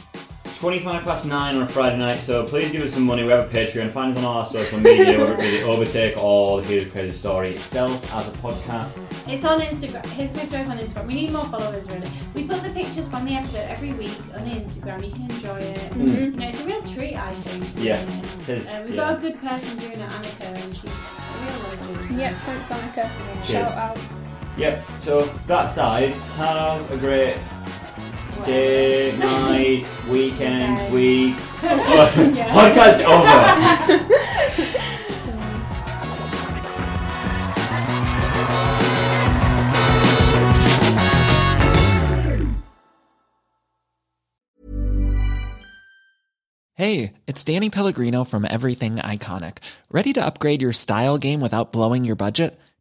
25 past 9 on a Friday night, so please give us some money. We have a Patreon. Find us on all our social media, whether it be the Overtake or the Here's a Crazy Story itself as a podcast. It's on Instagram. His Big is on Instagram. We need more followers, really. We put the pictures from the episode every week on Instagram. You can enjoy it. You know, it's a real treat, I think. Yeah, be it is, Uh, we've yeah. got a good person doing it, Annika, and she's a real legend. Yep, thanks, Annika. Cheers. Shout out. Yep, so that side, have a great day, night, weekend, Okay. week. Yeah. Podcast over. Hey, it's Danny Pellegrino from Everything Iconic. Ready to upgrade your style game without blowing your budget?